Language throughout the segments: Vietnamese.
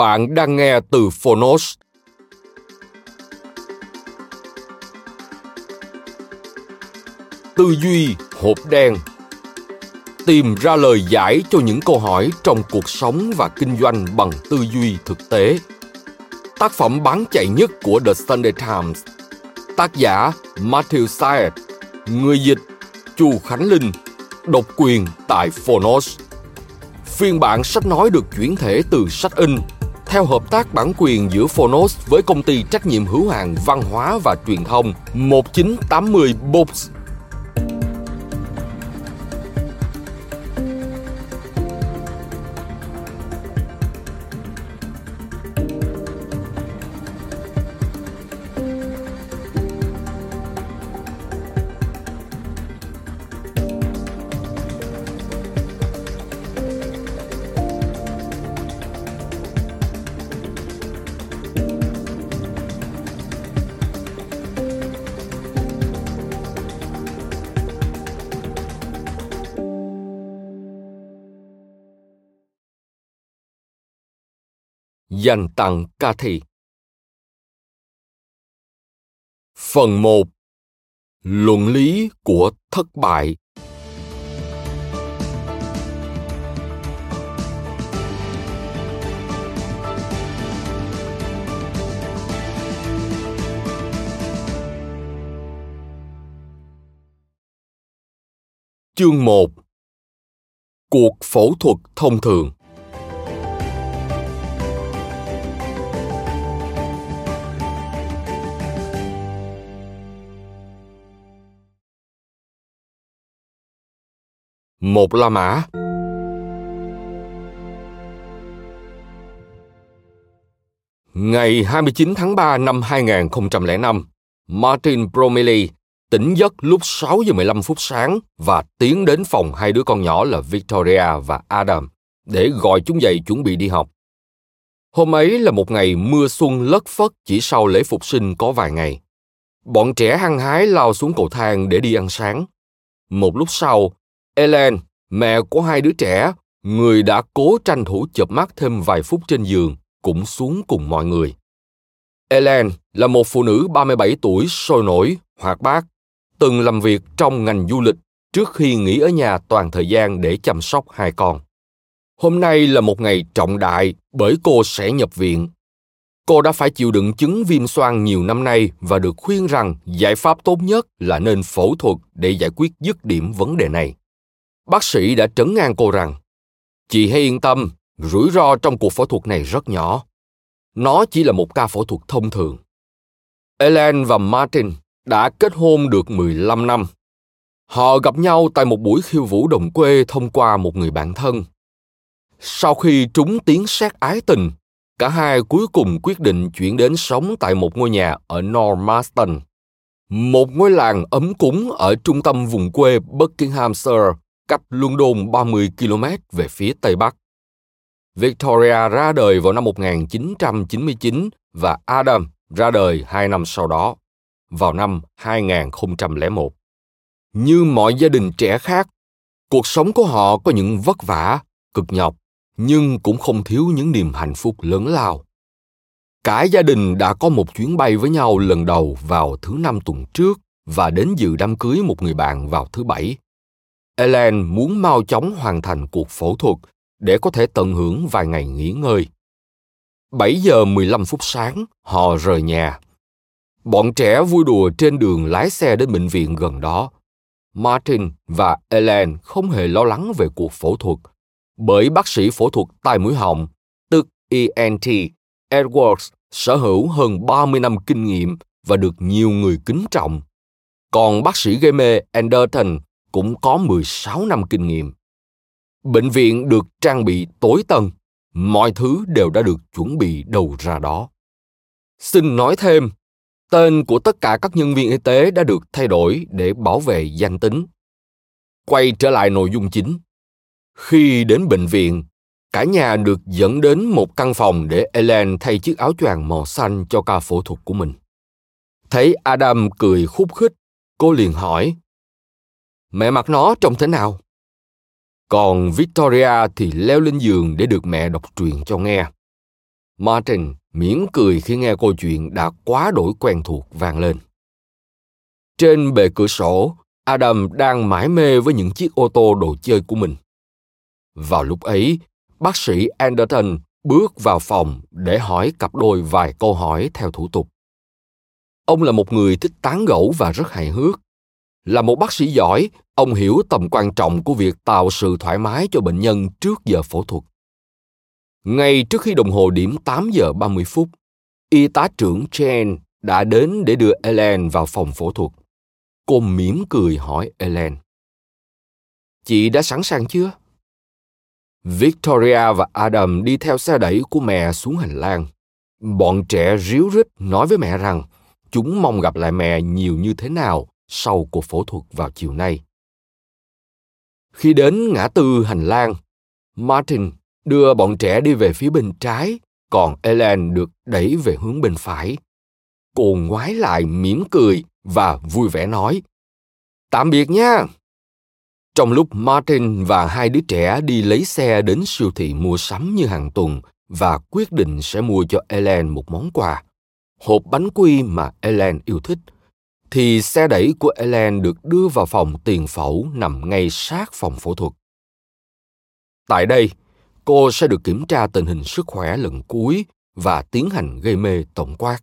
Bạn đang nghe từ Phonos. Tư duy, hộp đen Tìm ra lời giải cho những câu hỏi trong cuộc sống và kinh doanh bằng tư duy thực tế. Tác phẩm bán chạy nhất của The Sunday Times. Tác giả Matthew Syed. Người dịch Chu Khánh Linh. Độc quyền tại Phonos. Phiên bản sách nói được chuyển thể từ sách in theo hợp tác bản quyền giữa Phonos với công ty trách nhiệm hữu hạn văn hóa và truyền thông 1980 Books dành tặng Cathy. Phần 1 Luận lý của thất bại. Chương 1 Cuộc phẫu thuật thông thường. Một La Mã. Ngày 29 tháng 3 năm 2005, Martin Bromley tỉnh giấc lúc 6 giờ 15 phút sáng và tiến đến phòng hai đứa con nhỏ là Victoria và Adam để gọi chúng dậy chuẩn bị đi học. Hôm ấy là một ngày mưa xuân lất phất chỉ sau lễ phục sinh có vài ngày. Bọn trẻ hăng hái lao xuống cầu thang để đi ăn sáng. Một lúc sau, Ellen, mẹ của hai đứa trẻ, người đã cố tranh thủ chợp mắt thêm vài phút trên giường, cũng xuống cùng mọi người. Ellen là một phụ nữ 37 tuổi sôi nổi, hoạt bát, từng làm việc trong ngành du lịch trước khi nghỉ ở nhà toàn thời gian để chăm sóc hai con. Hôm nay là một ngày trọng đại bởi cô sẽ nhập viện. Cô đã phải chịu đựng chứng viêm xoang nhiều năm nay và được khuyên rằng giải pháp tốt nhất là nên phẫu thuật để giải quyết dứt điểm vấn đề này. Bác sĩ đã trấn an cô rằng, chị hãy yên tâm, rủi ro trong cuộc phẫu thuật này rất nhỏ. Nó chỉ là một ca phẫu thuật thông thường. Ellen và Martin đã kết hôn được 15 năm. Họ gặp nhau tại một buổi khiêu vũ đồng quê thông qua một người bạn thân. Sau khi trúng tiếng sét ái tình, cả hai cuối cùng quyết định chuyển đến sống tại một ngôi nhà ở North Marston, một ngôi làng ấm cúng ở trung tâm vùng quê Buckinghamshire cách London 30 km về phía tây bắc. Victoria ra đời vào năm 1999 và Adam ra đời hai năm sau đó, vào năm 2001. Như mọi gia đình trẻ khác, cuộc sống của họ có những vất vả, cực nhọc, nhưng cũng không thiếu những niềm hạnh phúc lớn lao. Cả gia đình đã có một chuyến bay với nhau lần đầu vào thứ năm tuần trước và đến dự đám cưới một người bạn vào thứ bảy. Ellen muốn mau chóng hoàn thành cuộc phẫu thuật để có thể tận hưởng vài ngày nghỉ ngơi. 7 giờ 15 phút sáng, họ rời nhà. Bọn trẻ vui đùa trên đường lái xe đến bệnh viện gần đó. Martin và Ellen không hề lo lắng về cuộc phẫu thuật, bởi bác sĩ phẫu thuật tai mũi họng, tức ENT, Edwards, sở hữu hơn 30 năm kinh nghiệm và được nhiều người kính trọng. Còn bác sĩ gây mê Anderton cũng có 16 năm kinh nghiệm. Bệnh viện được trang bị tối tân, mọi thứ đều đã được chuẩn bị đầu ra đó. Xin nói thêm, tên của tất cả các nhân viên y tế đã được thay đổi để bảo vệ danh tính. Quay trở lại nội dung chính. Khi đến bệnh viện, cả nhà được dẫn đến một căn phòng để Ellen thay chiếc áo choàng màu xanh cho ca phẫu thuật của mình. Thấy Adam cười khúc khích, cô liền hỏi, Mẹ mặc nó trông thế nào? Còn Victoria thì leo lên giường để được mẹ đọc truyện cho nghe. Martin mỉm cười khi nghe câu chuyện đã quá đổi quen thuộc vang lên. Trên bề cửa sổ, Adam đang mải mê với những chiếc ô tô đồ chơi của mình. Vào lúc ấy, bác sĩ Anderton bước vào phòng để hỏi cặp đôi vài câu hỏi theo thủ tục. Ông là một người thích tán gẫu và rất hài hước. Là một bác sĩ giỏi, ông hiểu tầm quan trọng của việc tạo sự thoải mái cho bệnh nhân trước giờ phẫu thuật. Ngay trước khi đồng hồ điểm 8 giờ 30 phút, y tá trưởng Chen đã đến để đưa Ellen vào phòng phẫu thuật. Cô mỉm cười hỏi Ellen. Chị đã sẵn sàng chưa? Victoria và Adam đi theo xe đẩy của mẹ xuống hành lang. Bọn trẻ ríu rít nói với mẹ rằng chúng mong gặp lại mẹ nhiều như thế nào sau cuộc phẫu thuật vào chiều nay. Khi đến ngã tư hành lang, Martin đưa bọn trẻ đi về phía bên trái, còn Ellen được đẩy về hướng bên phải. Cô ngoái lại mỉm cười và vui vẻ nói, Tạm biệt nha! Trong lúc Martin và hai đứa trẻ đi lấy xe đến siêu thị mua sắm như hàng tuần và quyết định sẽ mua cho Ellen một món quà, hộp bánh quy mà Ellen yêu thích, thì xe đẩy của Ellen được đưa vào phòng tiền phẫu nằm ngay sát phòng phẫu thuật. Tại đây, cô sẽ được kiểm tra tình hình sức khỏe lần cuối và tiến hành gây mê tổng quát.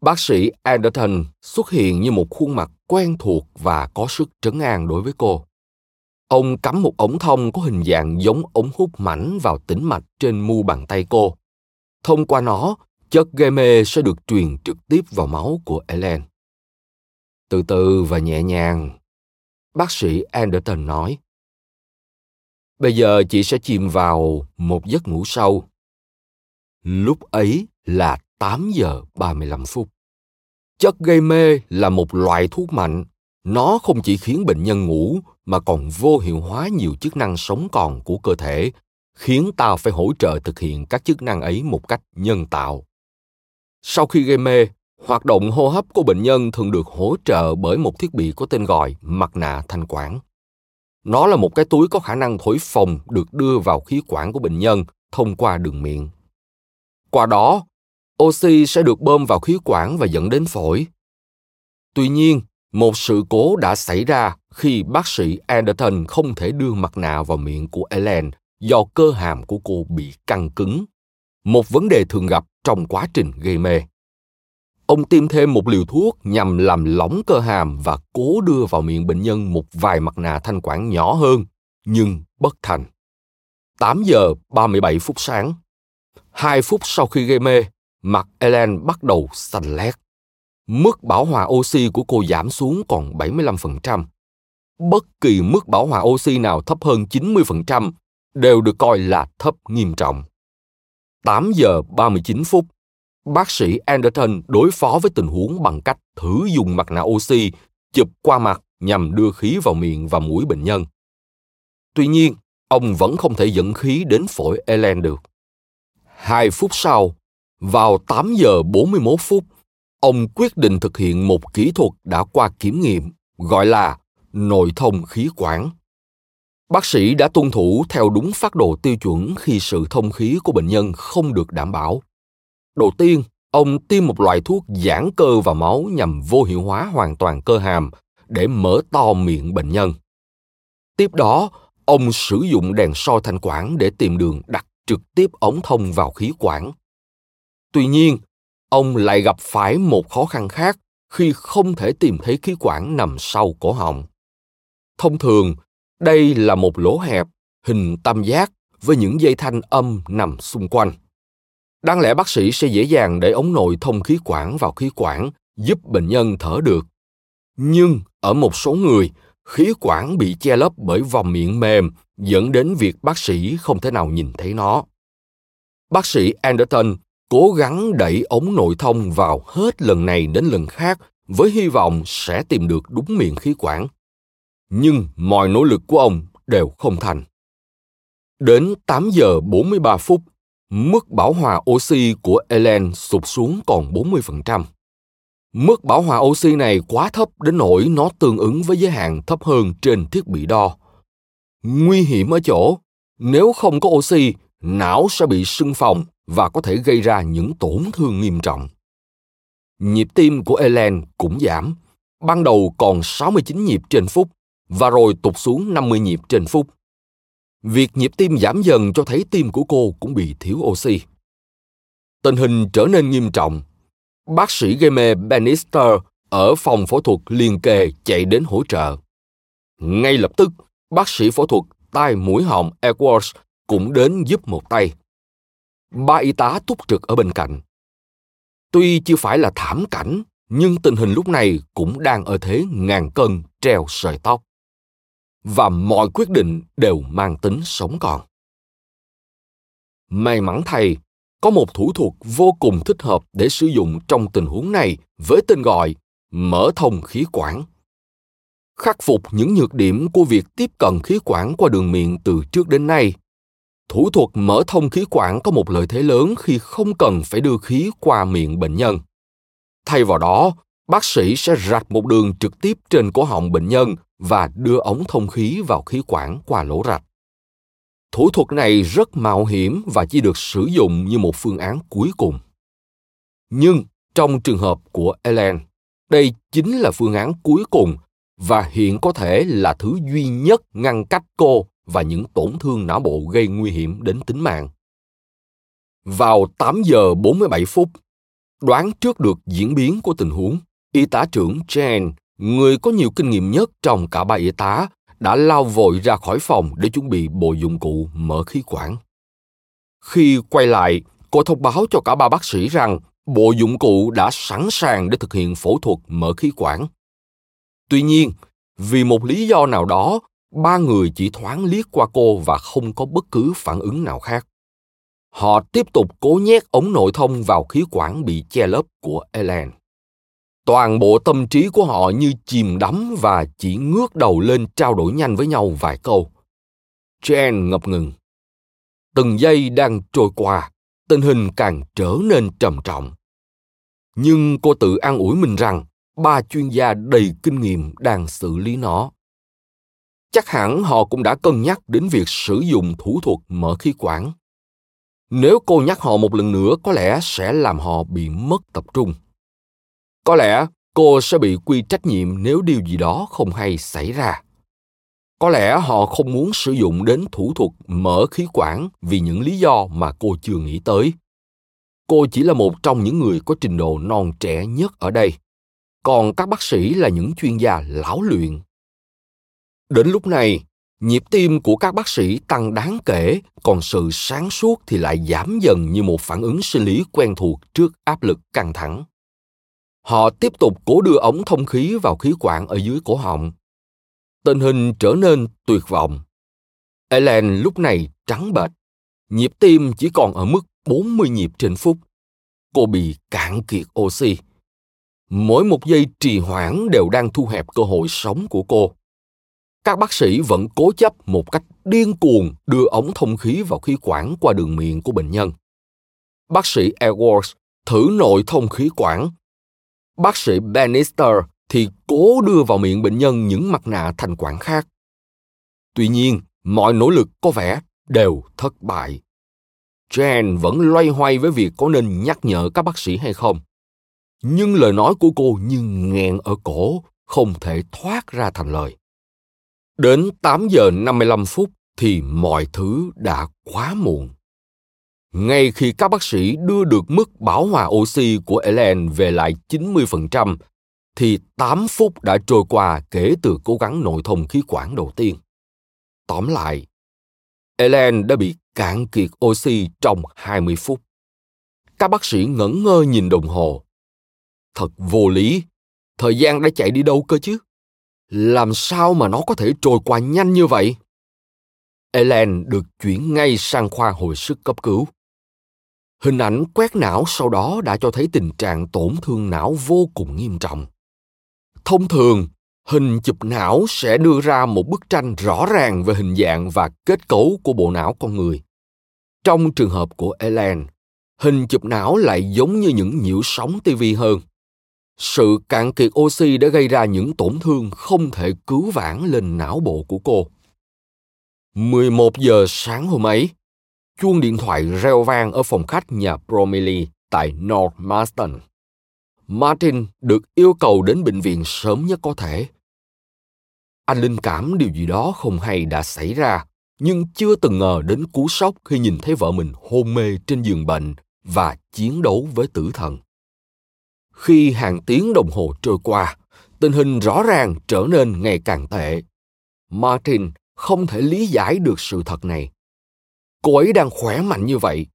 Bác sĩ Anderton xuất hiện như một khuôn mặt quen thuộc và có sức trấn an đối với cô. Ông cắm một ống thông có hình dạng giống ống hút mảnh vào tĩnh mạch trên mu bàn tay cô. Thông qua nó, chất gây mê sẽ được truyền trực tiếp vào máu của Ellen. Từ từ và nhẹ nhàng, bác sĩ Anderton nói. Bây giờ chị sẽ chìm vào một giấc ngủ sâu. Lúc ấy là 8 giờ 35 phút. Chất gây mê là một loại thuốc mạnh. Nó không chỉ khiến bệnh nhân ngủ mà còn vô hiệu hóa nhiều chức năng sống còn của cơ thể, khiến ta phải hỗ trợ thực hiện các chức năng ấy một cách nhân tạo. Sau khi gây mê, hoạt động hô hấp của bệnh nhân thường được hỗ trợ bởi một thiết bị có tên gọi mặt nạ thanh quản. Nó là một cái túi có khả năng thổi phồng được đưa vào khí quản của bệnh nhân thông qua đường miệng. Qua đó, oxy sẽ được bơm vào khí quản và dẫn đến phổi. Tuy nhiên, một sự cố đã xảy ra khi bác sĩ Anderton không thể đưa mặt nạ vào miệng của Ellen do cơ hàm của cô bị căng cứng. Một vấn đề thường gặp trong quá trình gây mê. Ông tiêm thêm một liều thuốc nhằm làm lỏng cơ hàm và cố đưa vào miệng bệnh nhân một vài mặt nạ thanh quản nhỏ hơn, nhưng bất thành. 8 giờ 37 phút sáng. Hai phút sau khi gây mê, mặt Ellen bắt đầu xanh lét. Mức bảo hòa oxy của cô giảm xuống còn 75%. Bất kỳ mức bảo hòa oxy nào thấp hơn 90% đều được coi là thấp nghiêm trọng. 8 giờ 39 phút, bác sĩ Anderton đối phó với tình huống bằng cách thử dùng mặt nạ oxy chụp qua mặt nhằm đưa khí vào miệng và mũi bệnh nhân. Tuy nhiên, ông vẫn không thể dẫn khí đến phổi Ellen được. Hai phút sau, vào 8 giờ 41 phút, ông quyết định thực hiện một kỹ thuật đã qua kiểm nghiệm gọi là nội thông khí quản. Bác sĩ đã tuân thủ theo đúng phát đồ tiêu chuẩn khi sự thông khí của bệnh nhân không được đảm bảo. Đầu tiên, ông tiêm một loại thuốc giãn cơ vào máu nhằm vô hiệu hóa hoàn toàn cơ hàm để mở to miệng bệnh nhân. Tiếp đó, ông sử dụng đèn soi thanh quản để tìm đường đặt trực tiếp ống thông vào khí quản. Tuy nhiên, ông lại gặp phải một khó khăn khác khi không thể tìm thấy khí quản nằm sau cổ họng. Thông thường, đây là một lỗ hẹp hình tam giác với những dây thanh âm nằm xung quanh. Đáng lẽ bác sĩ sẽ dễ dàng để ống nội thông khí quản vào khí quản, giúp bệnh nhân thở được. Nhưng ở một số người, khí quản bị che lấp bởi vòng miệng mềm dẫn đến việc bác sĩ không thể nào nhìn thấy nó. Bác sĩ Anderton cố gắng đẩy ống nội thông vào hết lần này đến lần khác với hy vọng sẽ tìm được đúng miệng khí quản. Nhưng mọi nỗ lực của ông đều không thành. Đến 8 giờ 43 phút, mức bảo hòa oxy của Ellen sụt xuống còn 40%. Mức bảo hòa oxy này quá thấp đến nỗi nó tương ứng với giới hạn thấp hơn trên thiết bị đo. Nguy hiểm ở chỗ, nếu không có oxy, não sẽ bị sưng phồng và có thể gây ra những tổn thương nghiêm trọng. Nhịp tim của Ellen cũng giảm, ban đầu còn 69 nhịp trên phút và rồi tụt xuống 50 nhịp trên phút. Việc nhịp tim giảm dần cho thấy tim của cô cũng bị thiếu oxy. Tình hình trở nên nghiêm trọng. Bác sĩ gây mê Bannister ở phòng phẫu thuật liền kề chạy đến hỗ trợ. Ngay lập tức, bác sĩ phẫu thuật tai mũi họng Edwards cũng đến giúp một tay. Ba y tá túc trực ở bên cạnh. Tuy chưa phải là thảm cảnh, nhưng tình hình lúc này cũng đang ở thế ngàn cân treo sợi tóc. Và mọi quyết định đều mang tính sống còn. May mắn thay, có một thủ thuật vô cùng thích hợp để sử dụng trong tình huống này với tên gọi mở thông khí quản. Khắc phục những nhược điểm của việc tiếp cận khí quản qua đường miệng từ trước đến nay thủ thuật mở thông khí quản có một lợi thế lớn khi không cần phải đưa khí qua miệng bệnh nhân. Thay vào đó, bác sĩ sẽ rạch một đường trực tiếp trên cổ họng bệnh nhân và đưa ống thông khí vào khí quản qua lỗ rạch. Thủ thuật này rất mạo hiểm và chỉ được sử dụng như một phương án cuối cùng. Nhưng trong trường hợp của Ellen, đây chính là phương án cuối cùng và hiện có thể là thứ duy nhất ngăn cách cô và những tổn thương não bộ gây nguy hiểm đến tính mạng. Vào 8 giờ 47 phút, đoán trước được diễn biến của tình huống, y tá trưởng Jane người có nhiều kinh nghiệm nhất trong cả ba y tá, đã lao vội ra khỏi phòng để chuẩn bị bộ dụng cụ mở khí quản. Khi quay lại, cô thông báo cho cả ba bác sĩ rằng bộ dụng cụ đã sẵn sàng để thực hiện phẫu thuật mở khí quản. Tuy nhiên, vì một lý do nào đó ba người chỉ thoáng liếc qua cô và không có bất cứ phản ứng nào khác. Họ tiếp tục cố nhét ống nội thông vào khí quản bị che lấp của Ellen. Toàn bộ tâm trí của họ như chìm đắm và chỉ ngước đầu lên trao đổi nhanh với nhau vài câu. Jen ngập ngừng. Từng giây đang trôi qua, tình hình càng trở nên trầm trọng. Nhưng cô tự an ủi mình rằng ba chuyên gia đầy kinh nghiệm đang xử lý nó chắc hẳn họ cũng đã cân nhắc đến việc sử dụng thủ thuật mở khí quản nếu cô nhắc họ một lần nữa có lẽ sẽ làm họ bị mất tập trung có lẽ cô sẽ bị quy trách nhiệm nếu điều gì đó không hay xảy ra. Có lẽ họ không muốn sử dụng đến thủ thuật mở khí quản vì những lý do mà cô chưa nghĩ tới. Cô chỉ là một trong những người có trình độ non trẻ nhất ở đây. Còn các bác sĩ là những chuyên gia lão luyện. Đến lúc này, nhịp tim của các bác sĩ tăng đáng kể, còn sự sáng suốt thì lại giảm dần như một phản ứng sinh lý quen thuộc trước áp lực căng thẳng. Họ tiếp tục cố đưa ống thông khí vào khí quản ở dưới cổ họng. Tình hình trở nên tuyệt vọng. Ellen lúc này trắng bệch, nhịp tim chỉ còn ở mức 40 nhịp trên phút. Cô bị cạn kiệt oxy. Mỗi một giây trì hoãn đều đang thu hẹp cơ hội sống của cô các bác sĩ vẫn cố chấp một cách điên cuồng đưa ống thông khí vào khí quản qua đường miệng của bệnh nhân. Bác sĩ Edwards thử nội thông khí quản. Bác sĩ Bannister thì cố đưa vào miệng bệnh nhân những mặt nạ thành quản khác. Tuy nhiên, mọi nỗ lực có vẻ đều thất bại. Jane vẫn loay hoay với việc có nên nhắc nhở các bác sĩ hay không. Nhưng lời nói của cô như nghẹn ở cổ, không thể thoát ra thành lời. Đến 8 giờ 55 phút thì mọi thứ đã quá muộn. Ngay khi các bác sĩ đưa được mức bảo hòa oxy của Ellen về lại 90%, thì 8 phút đã trôi qua kể từ cố gắng nội thông khí quản đầu tiên. Tóm lại, Ellen đã bị cạn kiệt oxy trong 20 phút. Các bác sĩ ngẩn ngơ nhìn đồng hồ. Thật vô lý, thời gian đã chạy đi đâu cơ chứ? Làm sao mà nó có thể trôi qua nhanh như vậy? Ellen được chuyển ngay sang khoa hồi sức cấp cứu. Hình ảnh quét não sau đó đã cho thấy tình trạng tổn thương não vô cùng nghiêm trọng. Thông thường, hình chụp não sẽ đưa ra một bức tranh rõ ràng về hình dạng và kết cấu của bộ não con người. Trong trường hợp của Ellen, hình chụp não lại giống như những nhiễu sóng TV hơn. Sự cạn kiệt oxy đã gây ra những tổn thương không thể cứu vãn lên não bộ của cô. 11 giờ sáng hôm ấy, chuông điện thoại reo vang ở phòng khách nhà Bromley tại North Marston. Martin được yêu cầu đến bệnh viện sớm nhất có thể. Anh linh cảm điều gì đó không hay đã xảy ra, nhưng chưa từng ngờ đến cú sốc khi nhìn thấy vợ mình hôn mê trên giường bệnh và chiến đấu với tử thần. Khi hàng tiếng đồng hồ trôi qua, tình hình rõ ràng trở nên ngày càng tệ. Martin không thể lý giải được sự thật này. Cô ấy đang khỏe mạnh như vậy.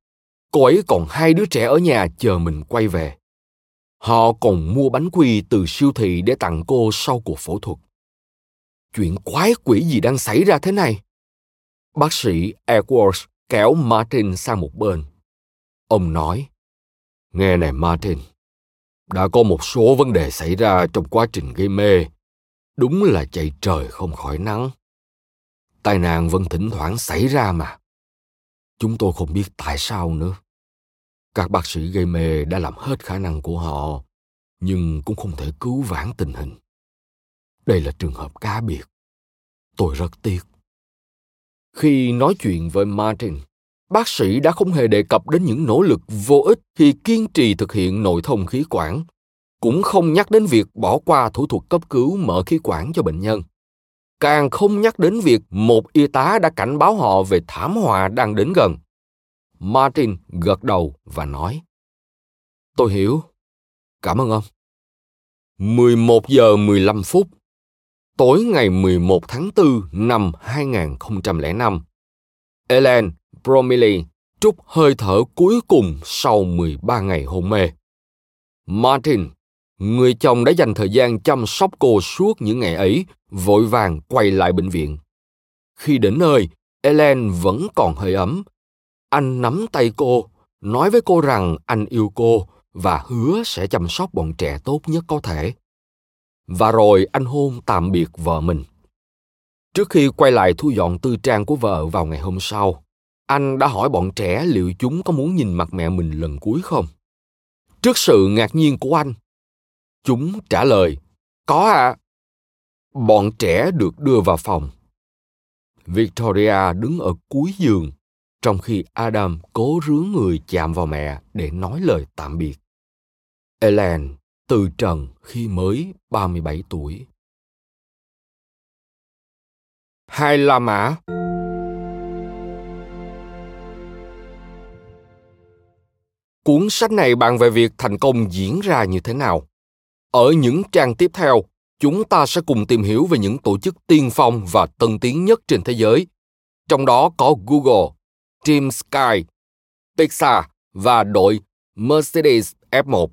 Cô ấy còn hai đứa trẻ ở nhà chờ mình quay về. Họ còn mua bánh quy từ siêu thị để tặng cô sau cuộc phẫu thuật. Chuyện quái quỷ gì đang xảy ra thế này? Bác sĩ Edwards kéo Martin sang một bên. Ông nói, Nghe này Martin, đã có một số vấn đề xảy ra trong quá trình gây mê. Đúng là chạy trời không khỏi nắng. Tai nạn vẫn thỉnh thoảng xảy ra mà. Chúng tôi không biết tại sao nữa. Các bác sĩ gây mê đã làm hết khả năng của họ, nhưng cũng không thể cứu vãn tình hình. Đây là trường hợp cá biệt. Tôi rất tiếc. Khi nói chuyện với Martin, bác sĩ đã không hề đề cập đến những nỗ lực vô ích khi kiên trì thực hiện nội thông khí quản, cũng không nhắc đến việc bỏ qua thủ thuật cấp cứu mở khí quản cho bệnh nhân. Càng không nhắc đến việc một y tá đã cảnh báo họ về thảm họa đang đến gần. Martin gật đầu và nói. Tôi hiểu. Cảm ơn ông. 11 giờ 15 phút. Tối ngày 11 tháng 4 năm 2005. Ellen Bromley trút hơi thở cuối cùng sau 13 ngày hôn mê. Martin, người chồng đã dành thời gian chăm sóc cô suốt những ngày ấy, vội vàng quay lại bệnh viện. Khi đến nơi, Ellen vẫn còn hơi ấm. Anh nắm tay cô nói với cô rằng anh yêu cô và hứa sẽ chăm sóc bọn trẻ tốt nhất có thể. Và rồi anh hôn tạm biệt vợ mình. Trước khi quay lại thu dọn tư trang của vợ vào ngày hôm sau anh đã hỏi bọn trẻ liệu chúng có muốn nhìn mặt mẹ mình lần cuối không? Trước sự ngạc nhiên của anh chúng trả lời, có ạ à. bọn trẻ được đưa vào phòng victoria đứng ở cuối giường, trong khi Adam cố rướn người chạm vào mẹ để nói lời tạm biệt. Ellen từ trần khi mới 37 tuổi. Hai La Mã Cuốn sách này bàn về việc thành công diễn ra như thế nào. Ở những trang tiếp theo, chúng ta sẽ cùng tìm hiểu về những tổ chức tiên phong và tân tiến nhất trên thế giới. Trong đó có Google, Team Sky, Pixar và đội Mercedes F1,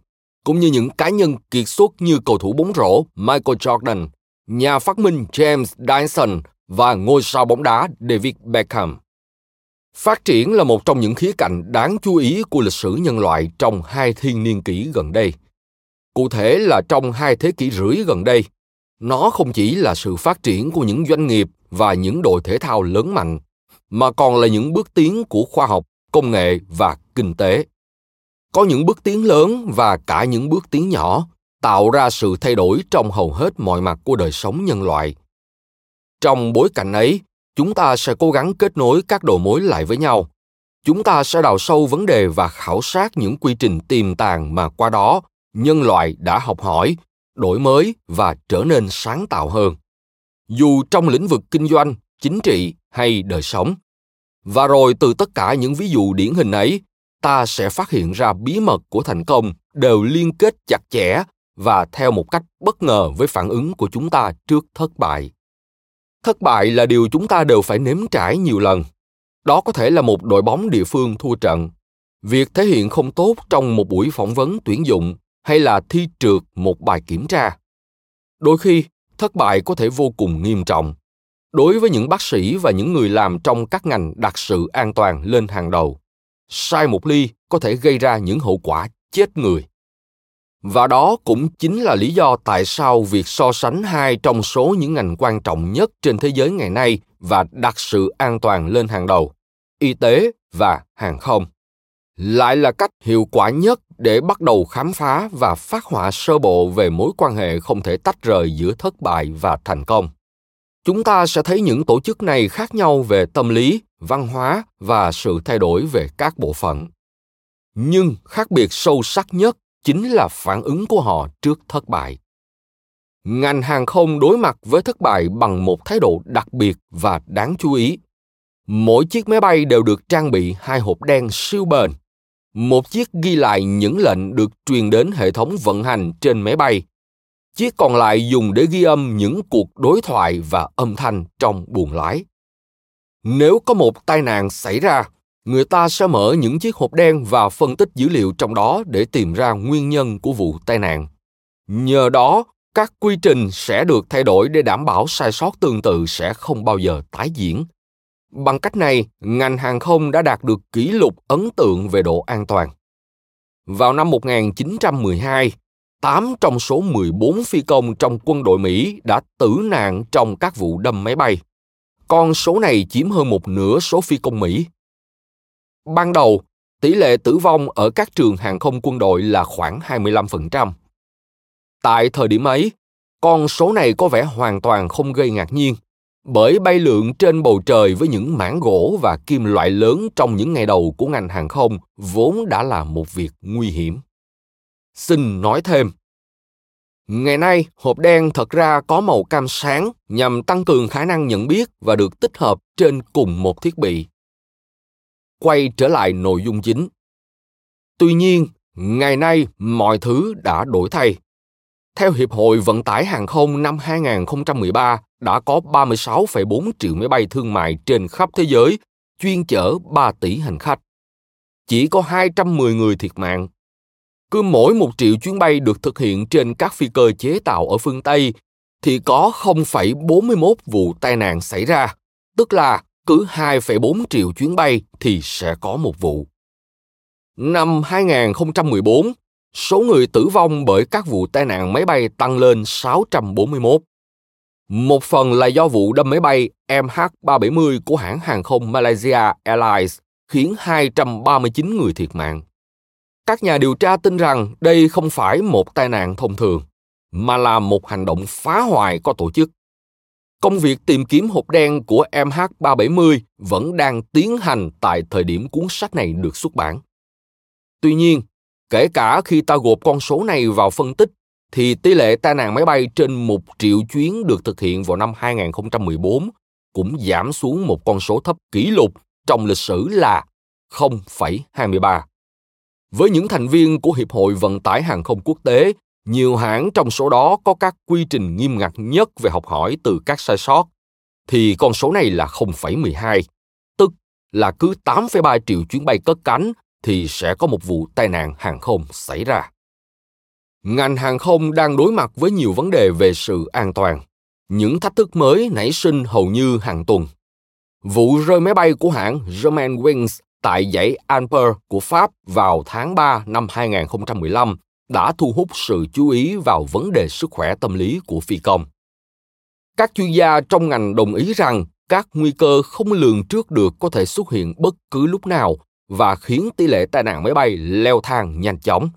cũng như những cá nhân kiệt xuất như cầu thủ bóng rổ Michael Jordan, nhà phát minh James Dyson và ngôi sao bóng đá David Beckham. Phát triển là một trong những khía cạnh đáng chú ý của lịch sử nhân loại trong hai thiên niên kỷ gần đây. Cụ thể là trong hai thế kỷ rưỡi gần đây, nó không chỉ là sự phát triển của những doanh nghiệp và những đội thể thao lớn mạnh mà còn là những bước tiến của khoa học công nghệ và kinh tế. Có những bước tiến lớn và cả những bước tiến nhỏ tạo ra sự thay đổi trong hầu hết mọi mặt của đời sống nhân loại. Trong bối cảnh ấy chúng ta sẽ cố gắng kết nối các đầu mối lại với nhau. Chúng ta sẽ đào sâu vấn đề và khảo sát những quy trình tiềm tàng mà qua đó nhân loại đã học hỏi, đổi mới và trở nên sáng tạo hơn. Dù trong lĩnh vực kinh doanh, chính trị hay đời sống. Và rồi từ tất cả những ví dụ điển hình ấy, ta sẽ phát hiện ra bí mật của thành công đều liên kết chặt chẽ và theo một cách bất ngờ với phản ứng của chúng ta trước thất bại. Thất bại là điều chúng ta đều phải nếm trải nhiều lần. Đó có thể là một đội bóng địa phương thua trận. Việc thể hiện không tốt trong một buổi phỏng vấn tuyển dụng hay là thi trượt một bài kiểm tra? Đôi khi, thất bại có thể vô cùng nghiêm trọng. Đối với những bác sĩ và những người làm trong các ngành đặt sự an toàn lên hàng đầu, sai một ly có thể gây ra những hậu quả chết người. Và đó cũng chính là lý do tại sao việc so sánh hai trong số những ngành quan trọng nhất trên thế giới ngày nay và đặt sự an toàn lên hàng đầu, y tế và hàng không, lại là cách hiệu quả nhất để bắt đầu khám phá và phát họa sơ bộ về mối quan hệ không thể tách rời giữa thất bại và thành công. Chúng ta sẽ thấy những tổ chức này khác nhau về tâm lý, văn hóa và sự thay đổi về các bộ phận. Nhưng khác biệt sâu sắc nhất chính là phản ứng của họ trước thất bại. Ngành hàng không đối mặt với thất bại bằng một thái độ đặc biệt và đáng chú ý. Mỗi chiếc máy bay đều được trang bị hai hộp đen siêu bền một chiếc ghi lại những lệnh được truyền đến hệ thống vận hành trên máy bay. Chiếc còn lại dùng để ghi âm những cuộc đối thoại và âm thanh trong buồng lái. Nếu có một tai nạn xảy ra, người ta sẽ mở những chiếc hộp đen và phân tích dữ liệu trong đó để tìm ra nguyên nhân của vụ tai nạn. Nhờ đó, các quy trình sẽ được thay đổi để đảm bảo sai sót tương tự sẽ không bao giờ tái diễn bằng cách này ngành hàng không đã đạt được kỷ lục ấn tượng về độ an toàn. Vào năm 1912, 8 trong số 14 phi công trong quân đội Mỹ đã tử nạn trong các vụ đâm máy bay. Con số này chiếm hơn một nửa số phi công Mỹ. Ban đầu, tỷ lệ tử vong ở các trường hàng không quân đội là khoảng 25%. Tại thời điểm ấy, con số này có vẻ hoàn toàn không gây ngạc nhiên, bởi bay lượn trên bầu trời với những mảng gỗ và kim loại lớn trong những ngày đầu của ngành hàng không vốn đã là một việc nguy hiểm. Xin nói thêm, Ngày nay, hộp đen thật ra có màu cam sáng nhằm tăng cường khả năng nhận biết và được tích hợp trên cùng một thiết bị. Quay trở lại nội dung chính. Tuy nhiên, ngày nay mọi thứ đã đổi thay. Theo Hiệp hội Vận tải Hàng không năm 2013, đã có 36,4 triệu máy bay thương mại trên khắp thế giới chuyên chở 3 tỷ hành khách. Chỉ có 210 người thiệt mạng. Cứ mỗi một triệu chuyến bay được thực hiện trên các phi cơ chế tạo ở phương Tây thì có 0,41 vụ tai nạn xảy ra, tức là cứ 2,4 triệu chuyến bay thì sẽ có một vụ. Năm 2014, số người tử vong bởi các vụ tai nạn máy bay tăng lên 641. Một phần là do vụ đâm máy bay MH370 của hãng hàng không Malaysia Airlines khiến 239 người thiệt mạng. Các nhà điều tra tin rằng đây không phải một tai nạn thông thường, mà là một hành động phá hoại có tổ chức. Công việc tìm kiếm hộp đen của MH370 vẫn đang tiến hành tại thời điểm cuốn sách này được xuất bản. Tuy nhiên, kể cả khi ta gộp con số này vào phân tích thì tỷ lệ tai nạn máy bay trên một triệu chuyến được thực hiện vào năm 2014 cũng giảm xuống một con số thấp kỷ lục trong lịch sử là 0,23. Với những thành viên của Hiệp hội Vận tải Hàng không Quốc tế, nhiều hãng trong số đó có các quy trình nghiêm ngặt nhất về học hỏi từ các sai sót, thì con số này là 0,12, tức là cứ 8,3 triệu chuyến bay cất cánh thì sẽ có một vụ tai nạn hàng không xảy ra. Ngành hàng không đang đối mặt với nhiều vấn đề về sự an toàn. Những thách thức mới nảy sinh hầu như hàng tuần. Vụ rơi máy bay của hãng Germanwings tại dãy Alper của Pháp vào tháng 3 năm 2015 đã thu hút sự chú ý vào vấn đề sức khỏe tâm lý của phi công. Các chuyên gia trong ngành đồng ý rằng các nguy cơ không lường trước được có thể xuất hiện bất cứ lúc nào và khiến tỷ lệ tai nạn máy bay leo thang nhanh chóng.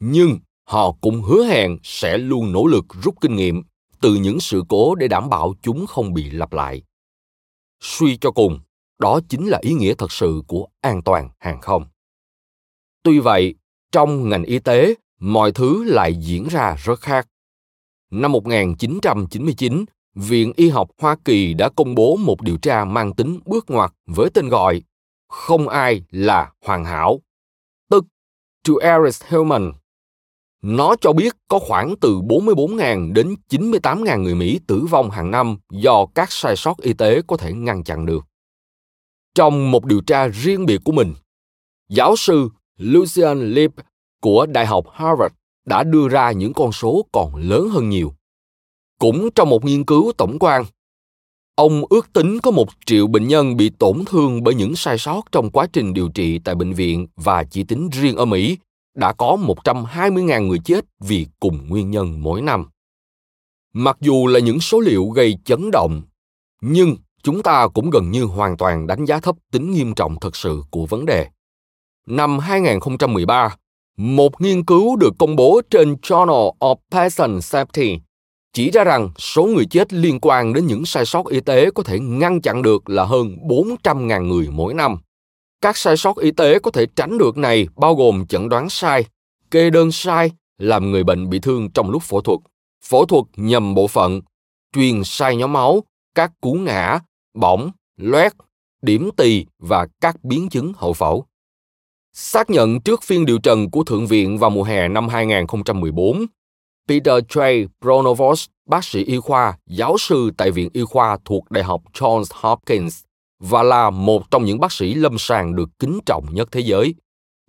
Nhưng họ cũng hứa hẹn sẽ luôn nỗ lực rút kinh nghiệm từ những sự cố để đảm bảo chúng không bị lặp lại. Suy cho cùng, đó chính là ý nghĩa thật sự của an toàn hàng không. Tuy vậy, trong ngành y tế, mọi thứ lại diễn ra rất khác. Năm 1999, Viện Y học Hoa Kỳ đã công bố một điều tra mang tính bước ngoặt với tên gọi không ai là hoàn hảo, tức To Errors Human. Nó cho biết có khoảng từ 44.000 đến 98.000 người Mỹ tử vong hàng năm do các sai sót y tế có thể ngăn chặn được. Trong một điều tra riêng biệt của mình, giáo sư Lucian Lip của Đại học Harvard đã đưa ra những con số còn lớn hơn nhiều. Cũng trong một nghiên cứu tổng quan, ông ước tính có một triệu bệnh nhân bị tổn thương bởi những sai sót trong quá trình điều trị tại bệnh viện và chỉ tính riêng ở Mỹ đã có 120.000 người chết vì cùng nguyên nhân mỗi năm. Mặc dù là những số liệu gây chấn động, nhưng chúng ta cũng gần như hoàn toàn đánh giá thấp tính nghiêm trọng thực sự của vấn đề. Năm 2013, một nghiên cứu được công bố trên Journal of Patient Safety chỉ ra rằng số người chết liên quan đến những sai sót y tế có thể ngăn chặn được là hơn 400.000 người mỗi năm. Các sai sót y tế có thể tránh được này bao gồm chẩn đoán sai, kê đơn sai, làm người bệnh bị thương trong lúc phẫu thuật, phẫu thuật nhầm bộ phận, truyền sai nhóm máu, các cú ngã, bỏng, loét, điểm tỳ và các biến chứng hậu phẫu. Xác nhận trước phiên điều trần của Thượng viện vào mùa hè năm 2014, Peter J. Pronovost, bác sĩ y khoa, giáo sư tại Viện Y khoa thuộc Đại học Johns Hopkins và là một trong những bác sĩ lâm sàng được kính trọng nhất thế giới,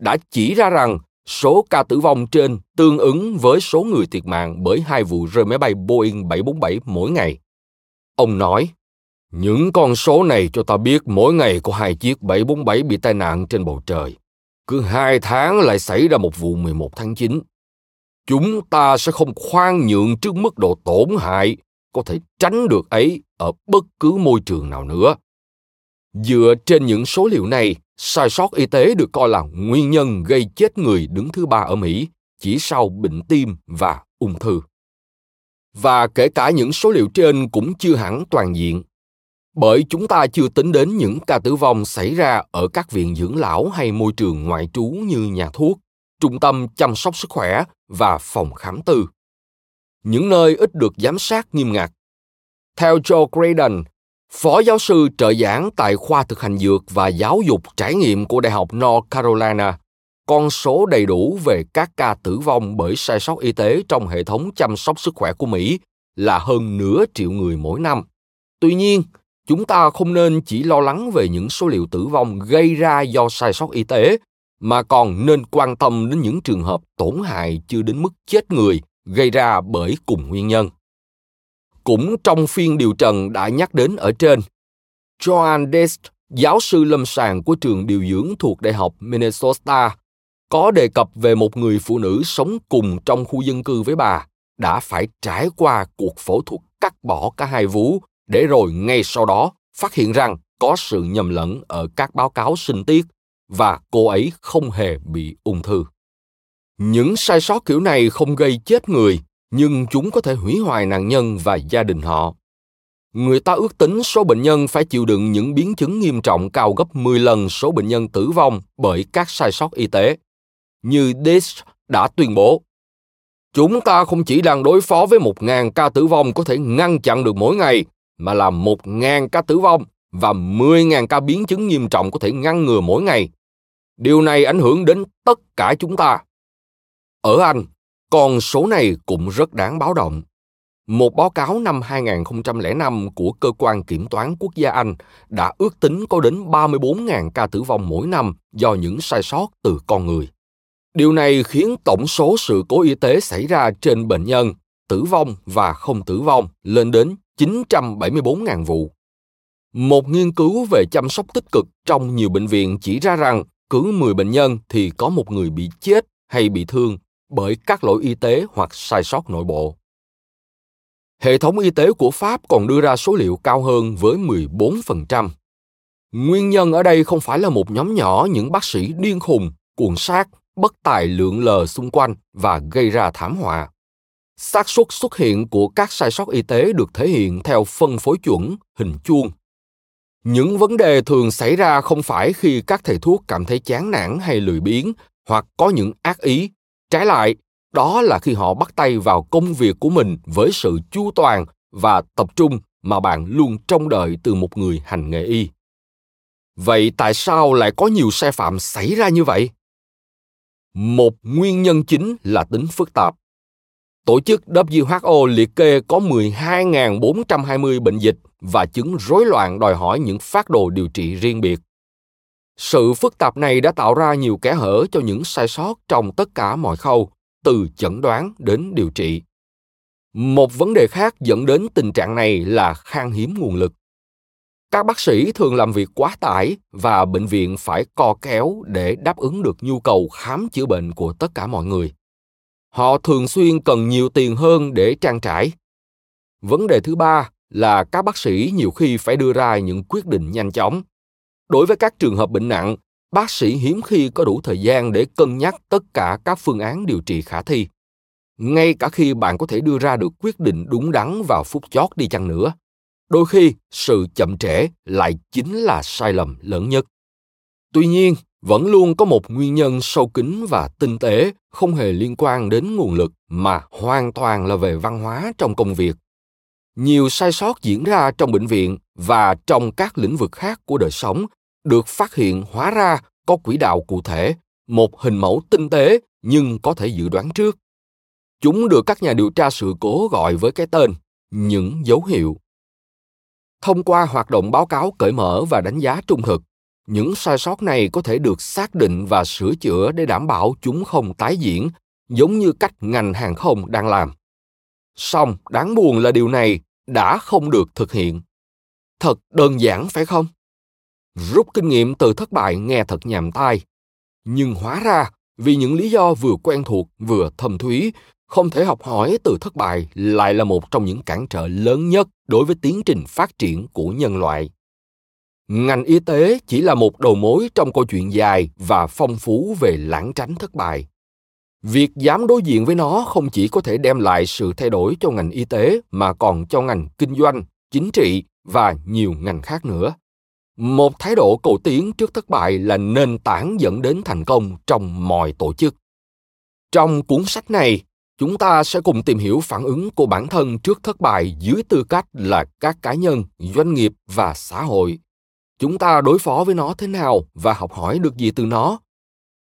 đã chỉ ra rằng số ca tử vong trên tương ứng với số người thiệt mạng bởi hai vụ rơi máy bay Boeing 747 mỗi ngày. Ông nói, những con số này cho ta biết mỗi ngày có hai chiếc 747 bị tai nạn trên bầu trời. Cứ hai tháng lại xảy ra một vụ 11 tháng 9. Chúng ta sẽ không khoan nhượng trước mức độ tổn hại có thể tránh được ấy ở bất cứ môi trường nào nữa. Dựa trên những số liệu này, sai sót y tế được coi là nguyên nhân gây chết người đứng thứ ba ở Mỹ, chỉ sau bệnh tim và ung thư. Và kể cả những số liệu trên cũng chưa hẳn toàn diện bởi chúng ta chưa tính đến những ca tử vong xảy ra ở các viện dưỡng lão hay môi trường ngoại trú như nhà thuốc, trung tâm chăm sóc sức khỏe và phòng khám tư. Những nơi ít được giám sát nghiêm ngặt. Theo Joe Graydon, phó giáo sư trợ giảng tại khoa thực hành dược và giáo dục trải nghiệm của Đại học North Carolina, con số đầy đủ về các ca tử vong bởi sai sót y tế trong hệ thống chăm sóc sức khỏe của Mỹ là hơn nửa triệu người mỗi năm. Tuy nhiên, chúng ta không nên chỉ lo lắng về những số liệu tử vong gây ra do sai sót y tế mà còn nên quan tâm đến những trường hợp tổn hại chưa đến mức chết người gây ra bởi cùng nguyên nhân. Cũng trong phiên điều trần đã nhắc đến ở trên, joan dest, giáo sư lâm sàng của trường điều dưỡng thuộc đại học minnesota, có đề cập về một người phụ nữ sống cùng trong khu dân cư với bà đã phải trải qua cuộc phẫu thuật cắt bỏ cả hai vú để rồi ngay sau đó phát hiện rằng có sự nhầm lẫn ở các báo cáo sinh tiết và cô ấy không hề bị ung thư. Những sai sót kiểu này không gây chết người, nhưng chúng có thể hủy hoại nạn nhân và gia đình họ. Người ta ước tính số bệnh nhân phải chịu đựng những biến chứng nghiêm trọng cao gấp 10 lần số bệnh nhân tử vong bởi các sai sót y tế. Như Dish đã tuyên bố, Chúng ta không chỉ đang đối phó với một ngàn ca tử vong có thể ngăn chặn được mỗi ngày, mà là một ngàn ca tử vong và 10.000 ca biến chứng nghiêm trọng có thể ngăn ngừa mỗi ngày. Điều này ảnh hưởng đến tất cả chúng ta. Ở Anh, con số này cũng rất đáng báo động. Một báo cáo năm 2005 của Cơ quan Kiểm toán Quốc gia Anh đã ước tính có đến 34.000 ca tử vong mỗi năm do những sai sót từ con người. Điều này khiến tổng số sự cố y tế xảy ra trên bệnh nhân, tử vong và không tử vong lên đến 974.000 vụ. Một nghiên cứu về chăm sóc tích cực trong nhiều bệnh viện chỉ ra rằng cứ 10 bệnh nhân thì có một người bị chết hay bị thương bởi các lỗi y tế hoặc sai sót nội bộ. Hệ thống y tế của Pháp còn đưa ra số liệu cao hơn với 14%. Nguyên nhân ở đây không phải là một nhóm nhỏ những bác sĩ điên khùng, cuồng sát, bất tài lượng lờ xung quanh và gây ra thảm họa xác suất xuất hiện của các sai sót y tế được thể hiện theo phân phối chuẩn hình chuông những vấn đề thường xảy ra không phải khi các thầy thuốc cảm thấy chán nản hay lười biếng hoặc có những ác ý. Trái lại, đó là khi họ bắt tay vào công việc của mình với sự chu toàn và tập trung mà bạn luôn trông đợi từ một người hành nghề y. Vậy tại sao lại có nhiều sai phạm xảy ra như vậy? Một nguyên nhân chính là tính phức tạp. Tổ chức WHO liệt kê có 12.420 bệnh dịch và chứng rối loạn đòi hỏi những phát đồ điều trị riêng biệt. Sự phức tạp này đã tạo ra nhiều kẽ hở cho những sai sót trong tất cả mọi khâu, từ chẩn đoán đến điều trị. Một vấn đề khác dẫn đến tình trạng này là khan hiếm nguồn lực. Các bác sĩ thường làm việc quá tải và bệnh viện phải co kéo để đáp ứng được nhu cầu khám chữa bệnh của tất cả mọi người họ thường xuyên cần nhiều tiền hơn để trang trải vấn đề thứ ba là các bác sĩ nhiều khi phải đưa ra những quyết định nhanh chóng. Đối với các trường hợp bệnh nặng, bác sĩ hiếm khi có đủ thời gian để cân nhắc tất cả các phương án điều trị khả thi. Ngay cả khi bạn có thể đưa ra được quyết định đúng đắn vào phút chót đi chăng nữa, đôi khi sự chậm trễ lại chính là sai lầm lớn nhất. Tuy nhiên, vẫn luôn có một nguyên nhân sâu kín và tinh tế không hề liên quan đến nguồn lực mà hoàn toàn là về văn hóa trong công việc nhiều sai sót diễn ra trong bệnh viện và trong các lĩnh vực khác của đời sống được phát hiện hóa ra có quỹ đạo cụ thể, một hình mẫu tinh tế nhưng có thể dự đoán trước. Chúng được các nhà điều tra sự cố gọi với cái tên những dấu hiệu. Thông qua hoạt động báo cáo cởi mở và đánh giá trung thực, những sai sót này có thể được xác định và sửa chữa để đảm bảo chúng không tái diễn, giống như cách ngành hàng không đang làm song đáng buồn là điều này đã không được thực hiện. Thật đơn giản, phải không? Rút kinh nghiệm từ thất bại nghe thật nhàm tai. Nhưng hóa ra, vì những lý do vừa quen thuộc vừa thâm thúy, không thể học hỏi từ thất bại lại là một trong những cản trở lớn nhất đối với tiến trình phát triển của nhân loại. Ngành y tế chỉ là một đầu mối trong câu chuyện dài và phong phú về lãng tránh thất bại việc dám đối diện với nó không chỉ có thể đem lại sự thay đổi cho ngành y tế, mà còn cho ngành kinh doanh, chính trị và nhiều ngành khác nữa. Một thái độ cầu tiến trước thất bại là nền tảng dẫn đến thành công trong mọi tổ chức. Trong cuốn sách này, chúng ta sẽ cùng tìm hiểu phản ứng của bản thân trước thất bại dưới tư cách là các cá nhân, doanh nghiệp và xã hội. Chúng ta đối phó với nó thế nào và học hỏi được gì từ nó?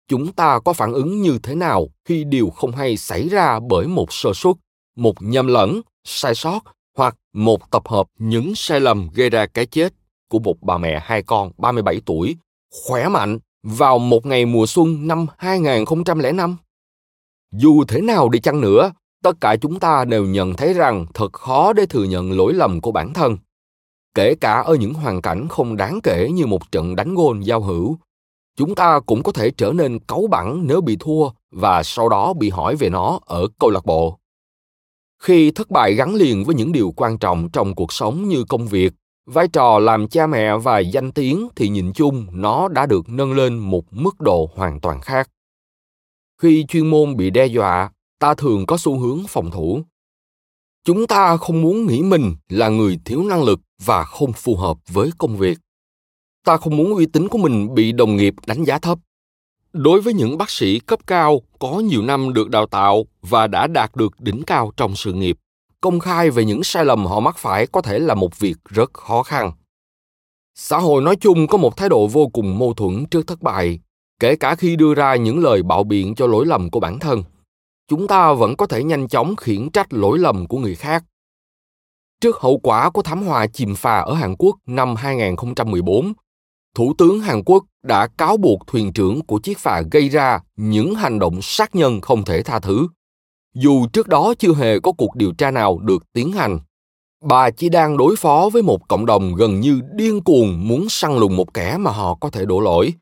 Chúng ta có phản ứng như thế nào khi điều không hay xảy ra bởi một sơ suất một nhầm lẫn sai sót hoặc một tập hợp những sai lầm gây ra cái chết của một bà mẹ hai con 37 tuổi, khỏe mạnh vào một ngày mùa xuân năm 2005. Dù thế nào đi chăng nữa, tất cả chúng ta đều nhận thấy rằng thật khó để thừa nhận lỗi lầm của bản thân kể cả ở những hoàn cảnh không đáng kể như một trận đánh gôn giao hữu chúng ta cũng có thể trở nên cáu bẳn nếu bị thua và sau đó bị hỏi về nó ở câu lạc bộ. Khi thất bại gắn liền với những điều quan trọng trong cuộc sống như công việc, vai trò làm cha mẹ và danh tiếng thì nhìn chung nó đã được nâng lên một mức độ hoàn toàn khác. Khi chuyên môn bị đe dọa, ta thường có xu hướng phòng thủ. Chúng ta không muốn nghĩ mình là người thiếu năng lực và không phù hợp với công việc ta không muốn uy tín của mình bị đồng nghiệp đánh giá thấp. Đối với những bác sĩ cấp cao có nhiều năm được đào tạo và đã đạt được đỉnh cao trong sự nghiệp công khai về những sai lầm họ mắc phải có thể là một việc rất khó khăn. Xã hội nói chung có một thái độ vô cùng mâu thuẫn trước thất bại kể cả khi đưa ra những lời bạo biện cho lỗi lầm của bản thân. Chúng ta vẫn có thể nhanh chóng khiển trách lỗi lầm của người khác. Trước hậu quả của thảm họa chìm phà ở Hàn Quốc năm 2014, Thủ tướng Hàn Quốc đã cáo buộc thuyền trưởng của chiếc phà gây ra những hành động sát nhân không thể tha thứ. Dù trước đó chưa hề có cuộc điều tra nào được tiến hành, bà chỉ đang đối phó với một cộng đồng gần như điên cuồng muốn săn lùng một kẻ mà họ có thể đổ lỗi.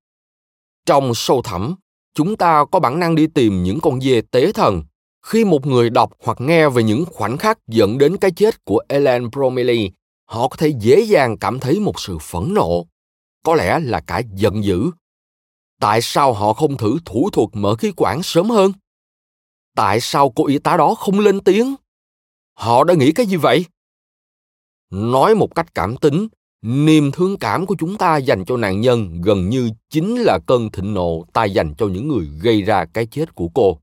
Trong sâu thẳm, chúng ta có bản năng đi tìm những con dê tế thần khi một người đọc hoặc nghe về những khoảnh khắc dẫn đến cái chết của Ellen Bromley, họ có thể dễ dàng cảm thấy một sự phẫn nộ, có lẽ là cả giận dữ. Tại sao họ không thử thủ thuật mở khí quản sớm hơn? Tại sao cô y tá đó không lên tiếng? Họ đã nghĩ cái gì vậy? Nói một cách cảm tính, niềm thương cảm của chúng ta dành cho nạn nhân gần như chính là cơn thịnh nộ ta dành cho những người gây ra cái chết của cô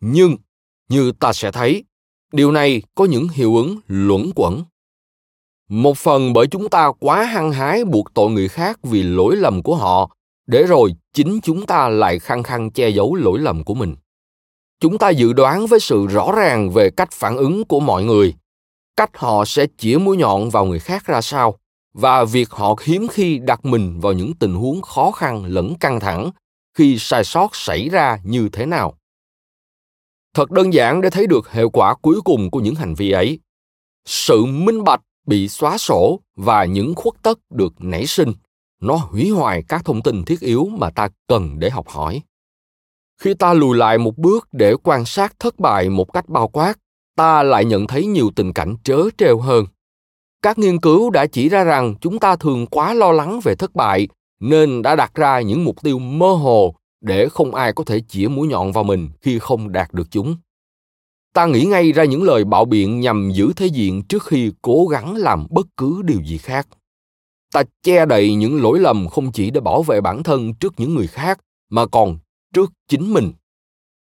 nhưng như ta sẽ thấy điều này có những hiệu ứng luẩn quẩn một phần bởi chúng ta quá hăng hái buộc tội người khác vì lỗi lầm của họ, để rồi chính chúng ta lại khăng khăng che giấu lỗi lầm của mình. Chúng ta dự đoán với sự rõ ràng về cách phản ứng của mọi người, cách họ sẽ chĩa mũi nhọn vào người khác ra sao, và việc họ hiếm khi đặt mình vào những tình huống khó khăn lẫn căng thẳng khi sai sót xảy ra như thế nào. Thật đơn giản để thấy được hiệu quả cuối cùng của những hành vi ấy. Sự minh bạch bị xóa sổ và những khuất tất được nảy sinh. Nó hủy hoại các thông tin thiết yếu mà ta cần để học hỏi. Khi ta lùi lại một bước để quan sát thất bại một cách bao quát, ta lại nhận thấy nhiều tình cảnh trớ trêu hơn. Các nghiên cứu đã chỉ ra rằng chúng ta thường quá lo lắng về thất bại, nên đã đặt ra những mục tiêu mơ hồ để không ai có thể chĩa mũi nhọn vào mình khi không đạt được chúng ta nghĩ ngay ra những lời bạo biện nhằm giữ thế diện trước khi cố gắng làm bất cứ điều gì khác. Ta che đậy những lỗi lầm không chỉ để bảo vệ bản thân trước những người khác, mà còn trước chính mình.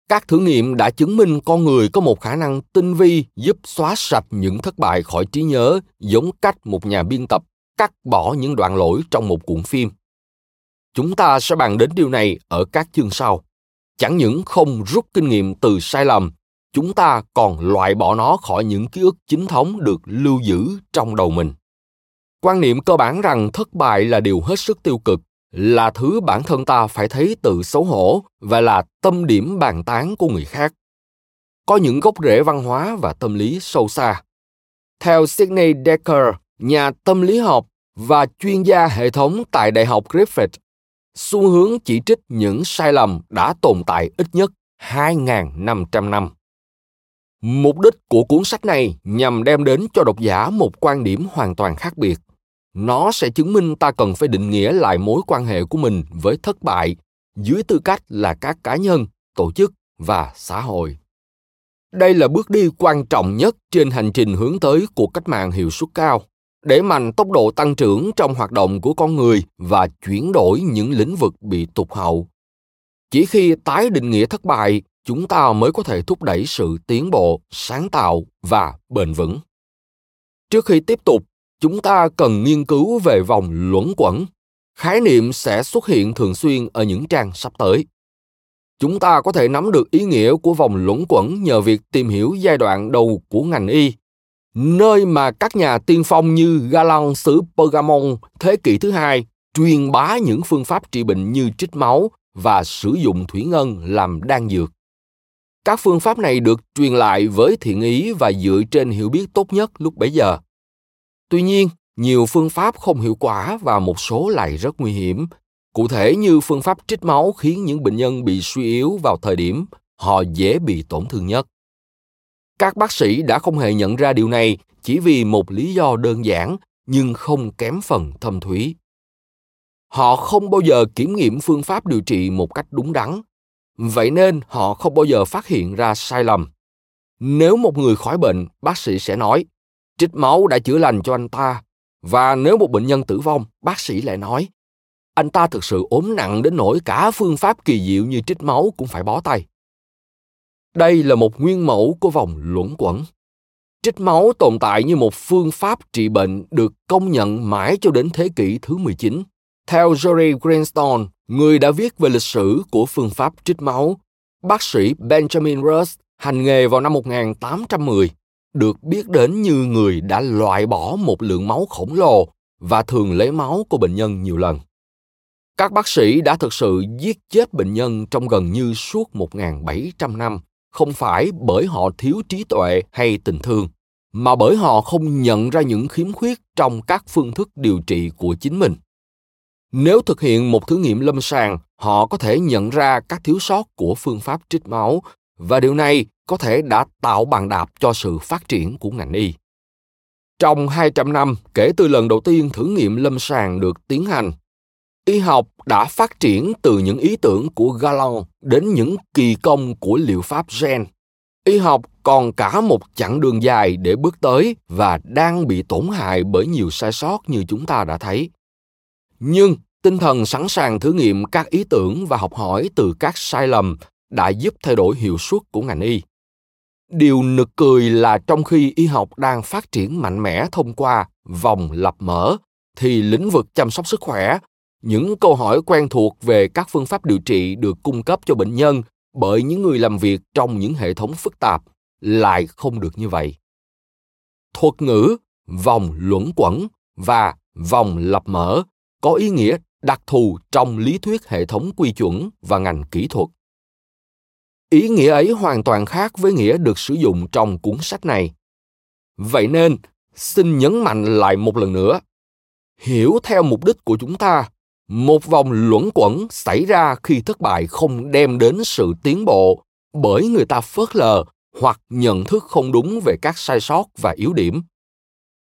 Các thử nghiệm đã chứng minh con người có một khả năng tinh vi giúp xóa sạch những thất bại khỏi trí nhớ giống cách một nhà biên tập cắt bỏ những đoạn lỗi trong một cuộn phim. Chúng ta sẽ bàn đến điều này ở các chương sau. Chẳng những không rút kinh nghiệm từ sai lầm chúng ta còn loại bỏ nó khỏi những ký ức chính thống được lưu giữ trong đầu mình. Quan niệm cơ bản rằng thất bại là điều hết sức tiêu cực là thứ bản thân ta phải thấy tự xấu hổ và là tâm điểm bàn tán của người khác. Có những gốc rễ văn hóa và tâm lý sâu xa. Theo Sidney Decker, nhà tâm lý học và chuyên gia hệ thống tại Đại học Griffith, xu hướng chỉ trích những sai lầm đã tồn tại ít nhất 2.500 năm. Mục đích của cuốn sách này nhằm đem đến cho độc giả một quan điểm hoàn toàn khác biệt – nó sẽ chứng minh ta cần phải định nghĩa lại mối quan hệ của mình với thất bại dưới tư cách là các cá nhân, tổ chức và xã hội. Đây là bước đi quan trọng nhất trên hành trình hướng tới cuộc cách mạng hiệu suất cao để mạnh tốc độ tăng trưởng trong hoạt động của con người và chuyển đổi những lĩnh vực bị tụt hậu. Chỉ khi tái định nghĩa thất bại chúng ta mới có thể thúc đẩy sự tiến bộ, sáng tạo và bền vững. Trước khi tiếp tục, chúng ta cần nghiên cứu về vòng luẩn quẩn. Khái niệm sẽ xuất hiện thường xuyên ở những trang sắp tới. Chúng ta có thể nắm được ý nghĩa của vòng luẩn quẩn nhờ việc tìm hiểu giai đoạn đầu của ngành y, nơi mà các nhà tiên phong như Galan xứ Pergamon thế kỷ thứ hai truyền bá những phương pháp trị bệnh như trích máu và sử dụng thủy ngân làm đan dược. Các phương pháp này được truyền lại với thiện ý và dựa trên hiểu biết tốt nhất lúc bấy giờ. Tuy nhiên, nhiều phương pháp không hiệu quả và một số lại rất nguy hiểm. Cụ thể như phương pháp trích máu khiến những bệnh nhân bị suy yếu vào thời điểm họ dễ bị tổn thương nhất. Các bác sĩ đã không hề nhận ra điều này chỉ vì một lý do đơn giản nhưng không kém phần thâm thúy. Họ không bao giờ kiểm nghiệm phương pháp điều trị một cách đúng đắn, vậy nên họ không bao giờ phát hiện ra sai lầm. Nếu một người khỏi bệnh, bác sĩ sẽ nói, trích máu đã chữa lành cho anh ta và nếu một bệnh nhân tử vong bác sĩ lại nói anh ta thực sự ốm nặng đến nỗi cả phương pháp kỳ diệu như trích máu cũng phải bó tay đây là một nguyên mẫu của vòng luẩn quẩn trích máu tồn tại như một phương pháp trị bệnh được công nhận mãi cho đến thế kỷ thứ 19. Theo Jerry Greenstone, người đã viết về lịch sử của phương pháp trích máu, bác sĩ Benjamin Rush hành nghề vào năm 1810 được biết đến như người đã loại bỏ một lượng máu khổng lồ và thường lấy máu của bệnh nhân nhiều lần. Các bác sĩ đã thực sự giết chết bệnh nhân trong gần như suốt 1.700 năm, không phải bởi họ thiếu trí tuệ hay tình thương, mà bởi họ không nhận ra những khiếm khuyết trong các phương thức điều trị của chính mình. Nếu thực hiện một thử nghiệm lâm sàng, họ có thể nhận ra các thiếu sót của phương pháp trích máu và điều này có thể đã tạo bàn đạp cho sự phát triển của ngành y. Trong 200 năm kể từ lần đầu tiên thử nghiệm lâm sàng được tiến hành, y học đã phát triển từ những ý tưởng của Galon đến những kỳ công của liệu pháp gen. y học còn cả một chặng đường dài để bước tới và đang bị tổn hại bởi nhiều sai sót như chúng ta đã thấy nhưng tinh thần sẵn sàng thử nghiệm các ý tưởng và học hỏi từ các sai lầm đã giúp thay đổi hiệu suất của ngành y. Điều nực cười là trong khi y học đang phát triển mạnh mẽ thông qua vòng lập mở thì lĩnh vực chăm sóc sức khỏe, những câu hỏi quen thuộc về các phương pháp điều trị được cung cấp cho bệnh nhân bởi những người làm việc trong những hệ thống phức tạp lại không được như vậy. Thuật ngữ, vòng luẩn quẩn và vòng lập mở có ý nghĩa đặc thù trong lý thuyết hệ thống quy chuẩn và ngành kỹ thuật. Ý nghĩa ấy hoàn toàn khác với nghĩa được sử dụng trong cuốn sách này. Vậy nên, xin nhấn mạnh lại một lần nữa. Hiểu theo mục đích của chúng ta, một vòng luẩn quẩn xảy ra khi thất bại không đem đến sự tiến bộ bởi người ta phớt lờ hoặc nhận thức không đúng về các sai sót và yếu điểm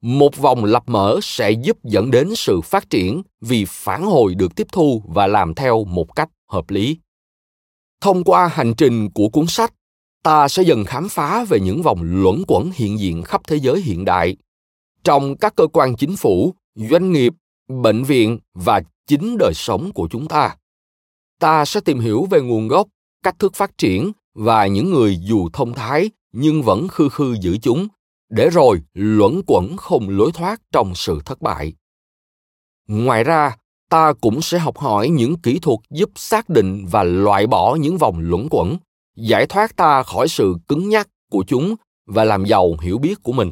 một vòng lập mở sẽ giúp dẫn đến sự phát triển vì phản hồi được tiếp thu và làm theo một cách hợp lý. Thông qua hành trình của cuốn sách, ta sẽ dần khám phá về những vòng luẩn quẩn hiện diện khắp thế giới hiện đại. Trong các cơ quan chính phủ, doanh nghiệp, bệnh viện và chính đời sống của chúng ta ta sẽ tìm hiểu về nguồn gốc, cách thức phát triển và những người dù thông thái nhưng vẫn khư khư giữ chúng để rồi luẩn quẩn không lối thoát trong sự thất bại. Ngoài ra, ta cũng sẽ học hỏi những kỹ thuật giúp xác định và loại bỏ những vòng luẩn quẩn, giải thoát ta khỏi sự cứng nhắc của chúng và làm giàu hiểu biết của mình.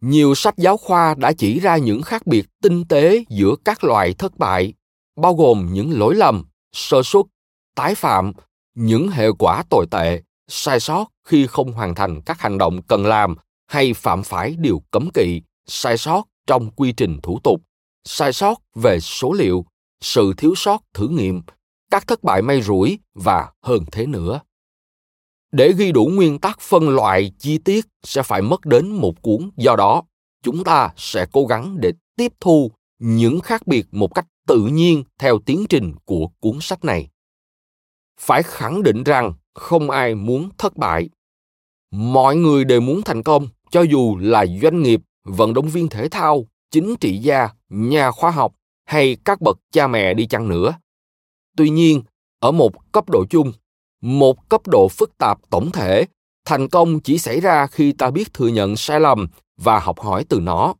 Nhiều sách giáo khoa đã chỉ ra những khác biệt tinh tế giữa các loại thất bại, bao gồm những lỗi lầm, sơ suất, tái phạm, những hệ quả tồi tệ, sai sót khi không hoàn thành các hành động cần làm hay phạm phải điều cấm kỵ, sai sót trong quy trình thủ tục, sai sót về số liệu, sự thiếu sót thử nghiệm, các thất bại may rủi và hơn thế nữa. Để ghi đủ nguyên tắc phân loại chi tiết sẽ phải mất đến một cuốn, do đó chúng ta sẽ cố gắng để tiếp thu những khác biệt một cách tự nhiên theo tiến trình của cuốn sách này. Phải khẳng định rằng không ai muốn thất bại. Mọi người đều muốn thành công cho dù là doanh nghiệp, vận động viên thể thao, chính trị gia, nhà khoa học hay các bậc cha mẹ đi chăng nữa. Tuy nhiên, ở một cấp độ chung, một cấp độ phức tạp tổng thể, thành công chỉ xảy ra khi ta biết thừa nhận sai lầm và học hỏi từ nó.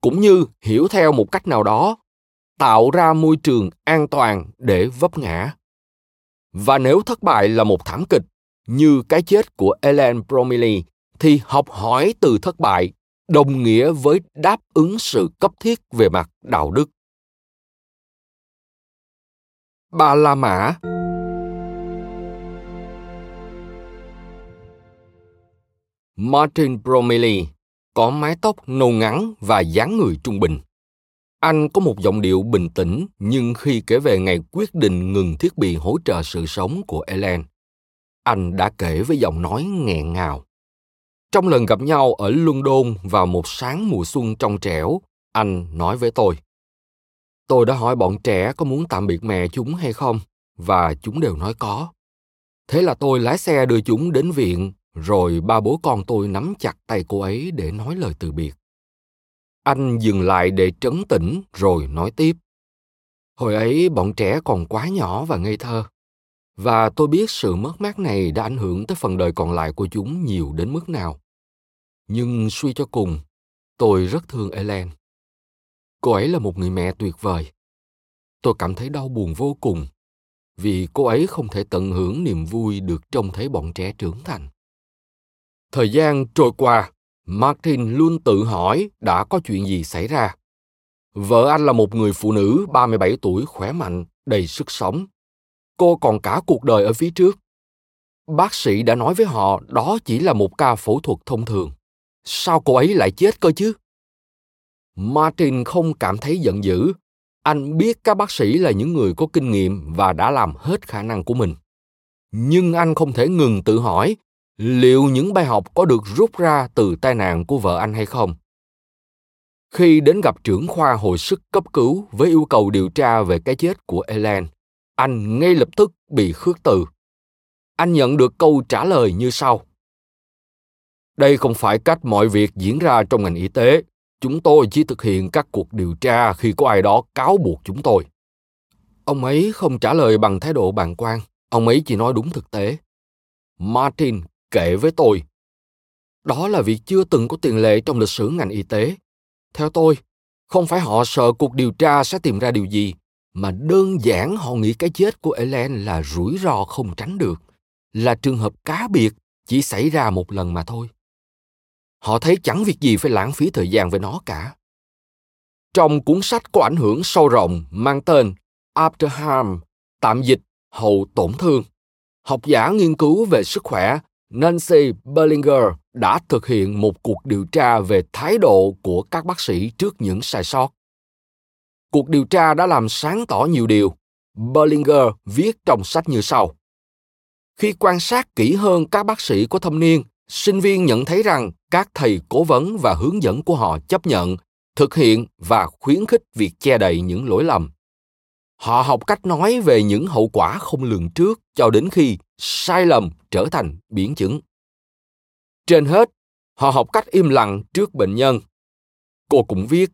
Cũng như hiểu theo một cách nào đó, tạo ra môi trường an toàn để vấp ngã. Và nếu thất bại là một thảm kịch, như cái chết của Ellen Bromley thì học hỏi từ thất bại đồng nghĩa với đáp ứng sự cấp thiết về mặt đạo đức. Ba La Mã Martin Bromley có mái tóc nâu ngắn và dáng người trung bình. Anh có một giọng điệu bình tĩnh nhưng khi kể về ngày quyết định ngừng thiết bị hỗ trợ sự sống của Ellen, anh đã kể với giọng nói nghẹn ngào. Trong lần gặp nhau ở London vào một sáng mùa xuân trong trẻo, anh nói với tôi. Tôi đã hỏi bọn trẻ có muốn tạm biệt mẹ chúng hay không, và chúng đều nói có. Thế là tôi lái xe đưa chúng đến viện, rồi ba bố con tôi nắm chặt tay cô ấy để nói lời từ biệt. Anh dừng lại để trấn tĩnh rồi nói tiếp. Hồi ấy bọn trẻ còn quá nhỏ và ngây thơ. Và tôi biết sự mất mát này đã ảnh hưởng tới phần đời còn lại của chúng nhiều đến mức nào. Nhưng suy cho cùng, tôi rất thương Ellen. Cô ấy là một người mẹ tuyệt vời. Tôi cảm thấy đau buồn vô cùng vì cô ấy không thể tận hưởng niềm vui được trông thấy bọn trẻ trưởng thành. Thời gian trôi qua, Martin luôn tự hỏi đã có chuyện gì xảy ra. Vợ anh là một người phụ nữ 37 tuổi khỏe mạnh, đầy sức sống. Cô còn cả cuộc đời ở phía trước. Bác sĩ đã nói với họ đó chỉ là một ca phẫu thuật thông thường. Sao cô ấy lại chết cơ chứ? Martin không cảm thấy giận dữ. Anh biết các bác sĩ là những người có kinh nghiệm và đã làm hết khả năng của mình. Nhưng anh không thể ngừng tự hỏi liệu những bài học có được rút ra từ tai nạn của vợ anh hay không khi đến gặp trưởng khoa hồi sức cấp cứu với yêu cầu điều tra về cái chết của Ellen, anh ngay lập tức bị khước từ. Anh nhận được câu trả lời như sau. Đây không phải cách mọi việc diễn ra trong ngành y tế. Chúng tôi chỉ thực hiện các cuộc điều tra khi có ai đó cáo buộc chúng tôi. Ông ấy không trả lời bằng thái độ bàng quan. Ông ấy chỉ nói đúng thực tế. Martin kể với tôi. Đó là việc chưa từng có tiền lệ trong lịch sử ngành y tế. Theo tôi, không phải họ sợ cuộc điều tra sẽ tìm ra điều gì, mà đơn giản họ nghĩ cái chết của Ellen là rủi ro không tránh được, là trường hợp cá biệt chỉ xảy ra một lần mà thôi. Họ thấy chẳng việc gì phải lãng phí thời gian với nó cả. Trong cuốn sách có ảnh hưởng sâu rộng mang tên After Harm, tạm dịch hậu tổn thương, học giả nghiên cứu về sức khỏe Nancy Berlinger đã thực hiện một cuộc điều tra về thái độ của các bác sĩ trước những sai sót. Cuộc điều tra đã làm sáng tỏ nhiều điều. Berlinger viết trong sách như sau. Khi quan sát kỹ hơn các bác sĩ có thâm niên, sinh viên nhận thấy rằng các thầy cố vấn và hướng dẫn của họ chấp nhận, thực hiện và khuyến khích việc che đậy những lỗi lầm. Họ học cách nói về những hậu quả không lường trước cho đến khi sai lầm trở thành biến chứng. Trên hết, họ học cách im lặng trước bệnh nhân. Cô cũng viết,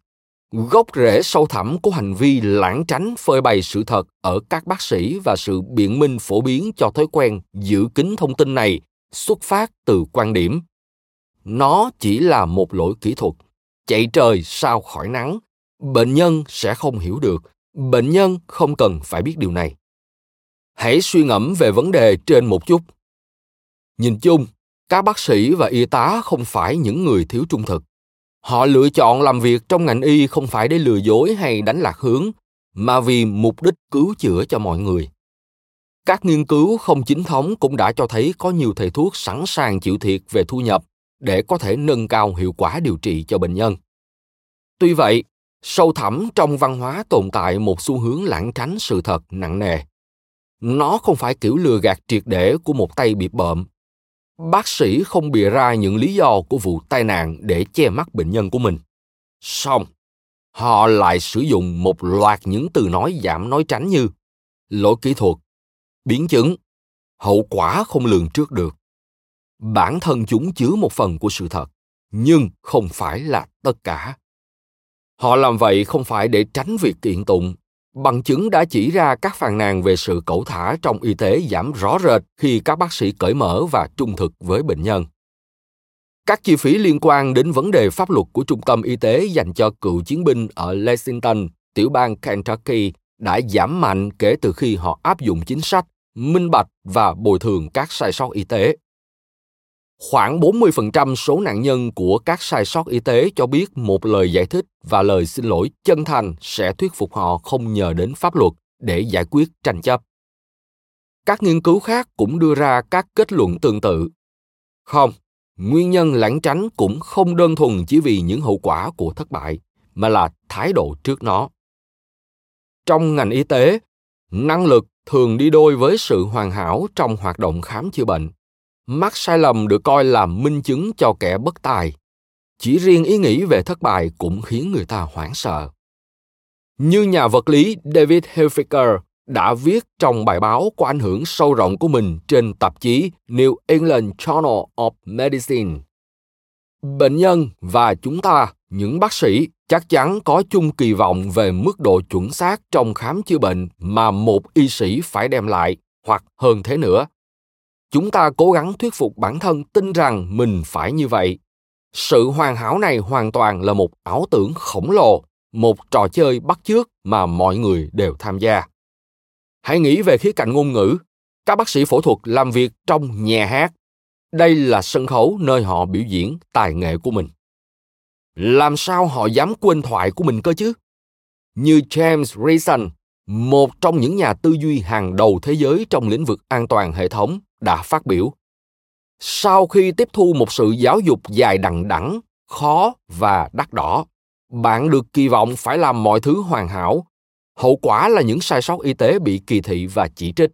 gốc rễ sâu thẳm của hành vi lãng tránh phơi bày sự thật ở các bác sĩ và sự biện minh phổ biến cho thói quen giữ kín thông tin này xuất phát từ quan điểm. Nó chỉ là một lỗi kỹ thuật, chạy trời sao khỏi nắng. Bệnh nhân sẽ không hiểu được, bệnh nhân không cần phải biết điều này. Hãy suy ngẫm về vấn đề trên một chút. Nhìn chung, các bác sĩ và y tá không phải những người thiếu trung thực họ lựa chọn làm việc trong ngành y không phải để lừa dối hay đánh lạc hướng, mà vì mục đích cứu chữa cho mọi người. Các nghiên cứu không chính thống cũng đã cho thấy có nhiều thầy thuốc sẵn sàng chịu thiệt về thu nhập để có thể nâng cao hiệu quả điều trị cho bệnh nhân. Tuy vậy, sâu thẳm trong văn hóa tồn tại một xu hướng lãng tránh sự thật nặng nề. Nó không phải kiểu lừa gạt triệt để của một tay bị bợm bác sĩ không bịa ra những lý do của vụ tai nạn để che mắt bệnh nhân của mình. Song, họ lại sử dụng một loạt những từ nói giảm nói tránh như lỗi kỹ thuật biến chứng hậu quả không lường trước được. Bản thân chúng chứa một phần của sự thật nhưng không phải là tất cả. Họ làm vậy không phải để tránh việc kiện tụng bằng chứng đã chỉ ra các phàn nàn về sự cẩu thả trong y tế giảm rõ rệt khi các bác sĩ cởi mở và trung thực với bệnh nhân các chi phí liên quan đến vấn đề pháp luật của trung tâm y tế dành cho cựu chiến binh ở lexington, tiểu bang kentucky, đã giảm mạnh kể từ khi họ áp dụng chính sách, minh bạch và bồi thường các sai sót y tế. Khoảng 40% số nạn nhân của các sai sót y tế cho biết một lời giải thích và lời xin lỗi chân thành sẽ thuyết phục họ không nhờ đến pháp luật để giải quyết tranh chấp. Các nghiên cứu khác cũng đưa ra các kết luận tương tự. Không, nguyên nhân lãng tránh cũng không đơn thuần chỉ vì những hậu quả của thất bại, mà là thái độ trước nó. Trong ngành y tế, năng lực thường đi đôi với sự hoàn hảo trong hoạt động khám chữa bệnh mắc sai lầm được coi là minh chứng cho kẻ bất tài chỉ riêng ý nghĩ về thất bại cũng khiến người ta hoảng sợ như nhà vật lý david hilfiger đã viết trong bài báo có ảnh hưởng sâu rộng của mình trên tạp chí New England Journal of Medicine. Bệnh nhân và chúng ta, những bác sĩ, chắc chắn có chung kỳ vọng về mức độ chuẩn xác trong khám chữa bệnh mà một y sĩ phải đem lại hoặc hơn thế nữa chúng ta cố gắng thuyết phục bản thân tin rằng mình phải như vậy. Sự hoàn hảo này hoàn toàn là một ảo tưởng khổng lồ, một trò chơi bắt chước mà mọi người đều tham gia. Hãy nghĩ về khía cạnh ngôn ngữ. Các bác sĩ phẫu thuật làm việc trong nhà hát. Đây là sân khấu nơi họ biểu diễn tài nghệ của mình. Làm sao họ dám quên thoại của mình cơ chứ? Như james reason, một trong những nhà tư duy hàng đầu thế giới trong lĩnh vực an toàn hệ thống đã phát biểu. Sau khi tiếp thu một sự giáo dục dài đằng đẵng, khó và đắt đỏ, bạn được kỳ vọng phải làm mọi thứ hoàn hảo. Hậu quả là những sai sót y tế bị kỳ thị và chỉ trích.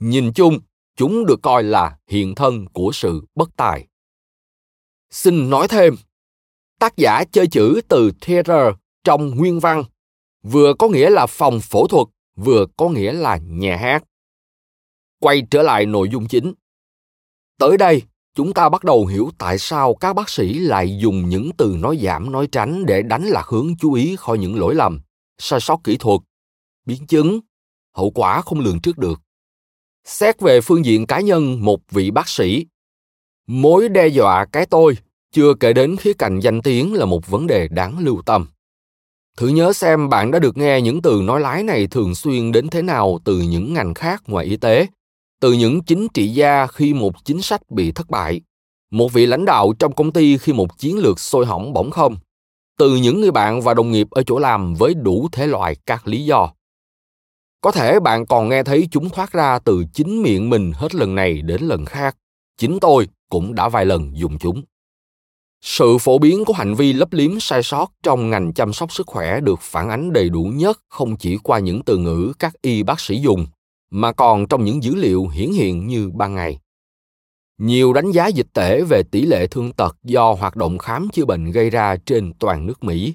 Nhìn chung, chúng được coi là hiện thân của sự bất tài. Xin nói thêm, tác giả chơi chữ từ theater trong nguyên văn, vừa có nghĩa là phòng phẫu thuật, vừa có nghĩa là nhà hát quay trở lại nội dung chính. Tới đây, chúng ta bắt đầu hiểu tại sao các bác sĩ lại dùng những từ nói giảm, nói tránh để đánh lạc hướng chú ý khỏi những lỗi lầm. Sai sót kỹ thuật, biến chứng, hậu quả không lường trước được. Xét về phương diện cá nhân, một vị bác sĩ, mối đe dọa cái tôi chưa kể đến khía cạnh danh tiếng là một vấn đề đáng lưu tâm. Thử nhớ xem bạn đã được nghe những từ nói lái này thường xuyên đến thế nào từ những ngành khác ngoài y tế từ những chính trị gia khi một chính sách bị thất bại, một vị lãnh đạo trong công ty khi một chiến lược sôi hỏng bỗng không, từ những người bạn và đồng nghiệp ở chỗ làm với đủ thể loại các lý do. Có thể bạn còn nghe thấy chúng thoát ra từ chính miệng mình hết lần này đến lần khác, chính tôi cũng đã vài lần dùng chúng. Sự phổ biến của hành vi lấp liếm sai sót trong ngành chăm sóc sức khỏe được phản ánh đầy đủ nhất không chỉ qua những từ ngữ các y bác sĩ dùng mà còn trong những dữ liệu hiển hiện như ban ngày nhiều đánh giá dịch tễ về tỷ lệ thương tật do hoạt động khám chữa bệnh gây ra trên toàn nước Mỹ.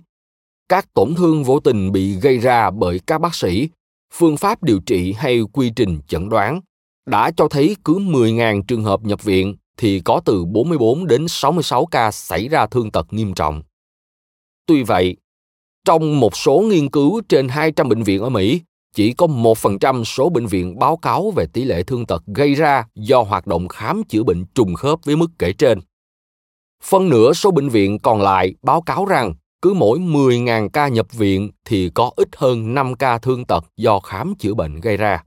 Các tổn thương vô tình bị gây ra bởi các bác sĩ, phương pháp điều trị hay quy trình chẩn đoán đã cho thấy cứ 10.000 trường hợp nhập viện thì có từ 44 đến 66 ca xảy ra thương tật nghiêm trọng. Tuy vậy, trong một số nghiên cứu trên 200 bệnh viện ở Mỹ, chỉ có 1% số bệnh viện báo cáo về tỷ lệ thương tật gây ra do hoạt động khám chữa bệnh trùng khớp với mức kể trên. Phân nửa số bệnh viện còn lại báo cáo rằng cứ mỗi 10.000 ca nhập viện thì có ít hơn 5 ca thương tật do khám chữa bệnh gây ra.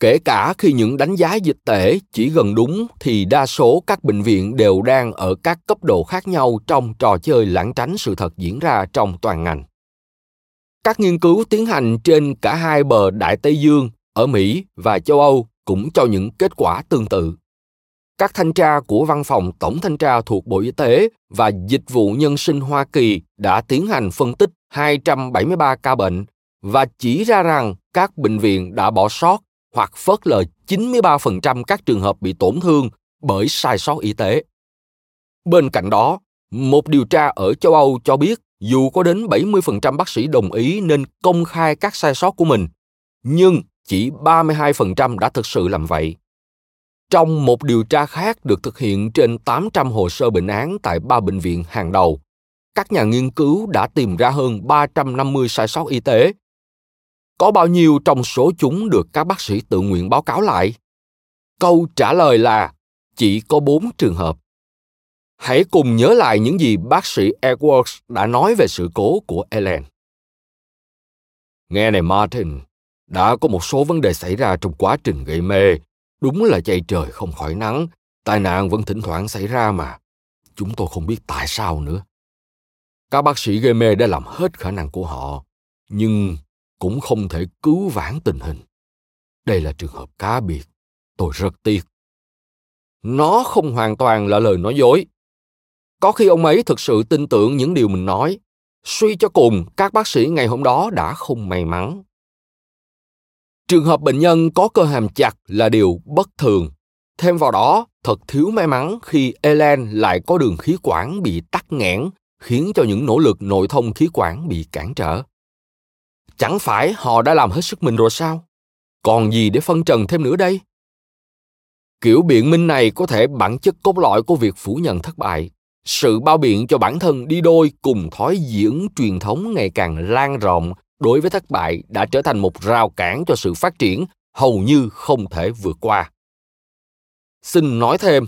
Kể cả khi những đánh giá dịch tễ chỉ gần đúng thì đa số các bệnh viện đều đang ở các cấp độ khác nhau trong trò chơi lãng tránh sự thật diễn ra trong toàn ngành. Các nghiên cứu tiến hành trên cả hai bờ Đại Tây Dương ở Mỹ và châu Âu cũng cho những kết quả tương tự. Các thanh tra của Văn phòng Tổng thanh tra thuộc Bộ Y tế và Dịch vụ Nhân sinh Hoa Kỳ đã tiến hành phân tích 273 ca bệnh và chỉ ra rằng các bệnh viện đã bỏ sót hoặc phớt lờ 93% các trường hợp bị tổn thương bởi sai sót y tế. Bên cạnh đó, một điều tra ở châu Âu cho biết dù có đến 70% bác sĩ đồng ý nên công khai các sai sót của mình, nhưng chỉ 32% đã thực sự làm vậy. Trong một điều tra khác được thực hiện trên 800 hồ sơ bệnh án tại ba bệnh viện hàng đầu, các nhà nghiên cứu đã tìm ra hơn 350 sai sót y tế. Có bao nhiêu trong số chúng được các bác sĩ tự nguyện báo cáo lại? Câu trả lời là chỉ có 4 trường hợp. Hãy cùng nhớ lại những gì bác sĩ Edwards đã nói về sự cố của Ellen. Nghe này Martin, đã có một số vấn đề xảy ra trong quá trình gây mê. Đúng là chay trời không khỏi nắng, tai nạn vẫn thỉnh thoảng xảy ra mà. Chúng tôi không biết tại sao nữa. Các bác sĩ gây mê đã làm hết khả năng của họ, nhưng cũng không thể cứu vãn tình hình. Đây là trường hợp cá biệt. Tôi rất tiếc. Nó không hoàn toàn là lời nói dối. Có khi ông ấy thực sự tin tưởng những điều mình nói. Suy cho cùng, các bác sĩ ngày hôm đó đã không may mắn. Trường hợp bệnh nhân có cơ hàm chặt là điều bất thường. Thêm vào đó, thật thiếu may mắn khi Elen lại có đường khí quản bị tắc nghẽn, khiến cho những nỗ lực nội thông khí quản bị cản trở. Chẳng phải họ đã làm hết sức mình rồi sao? Còn gì để phân trần thêm nữa đây? Kiểu biện minh này có thể bản chất cốt lõi của việc phủ nhận thất bại sự bao biện cho bản thân đi đôi cùng thói diễn truyền thống ngày càng lan rộng đối với thất bại đã trở thành một rào cản cho sự phát triển, hầu như không thể vượt qua. Xin nói thêm,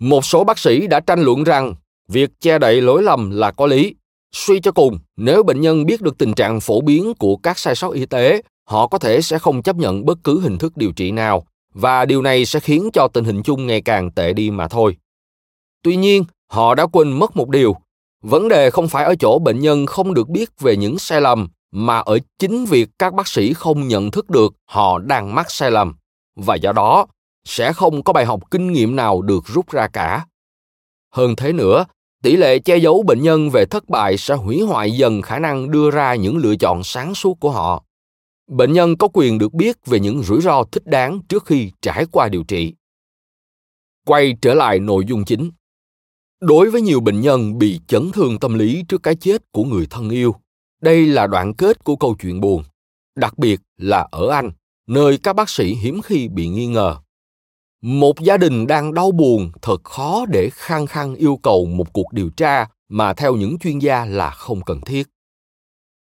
một số bác sĩ đã tranh luận rằng việc che đậy lỗi lầm là có lý. Suy cho cùng, nếu bệnh nhân biết được tình trạng phổ biến của các sai sót y tế, họ có thể sẽ không chấp nhận bất cứ hình thức điều trị nào và điều này sẽ khiến cho tình hình chung ngày càng tệ đi mà thôi. Tuy nhiên họ đã quên mất một điều. Vấn đề không phải ở chỗ bệnh nhân không được biết về những sai lầm, mà ở chính việc các bác sĩ không nhận thức được họ đang mắc sai lầm. Và do đó, sẽ không có bài học kinh nghiệm nào được rút ra cả. Hơn thế nữa, tỷ lệ che giấu bệnh nhân về thất bại sẽ hủy hoại dần khả năng đưa ra những lựa chọn sáng suốt của họ. Bệnh nhân có quyền được biết về những rủi ro thích đáng trước khi trải qua điều trị. Quay trở lại nội dung chính đối với nhiều bệnh nhân bị chấn thương tâm lý trước cái chết của người thân yêu, đây là đoạn kết của câu chuyện buồn, đặc biệt là ở anh, nơi các bác sĩ hiếm khi bị nghi ngờ. Một gia đình đang đau buồn thật khó để khăng khăng yêu cầu một cuộc điều tra mà theo những chuyên gia là không cần thiết.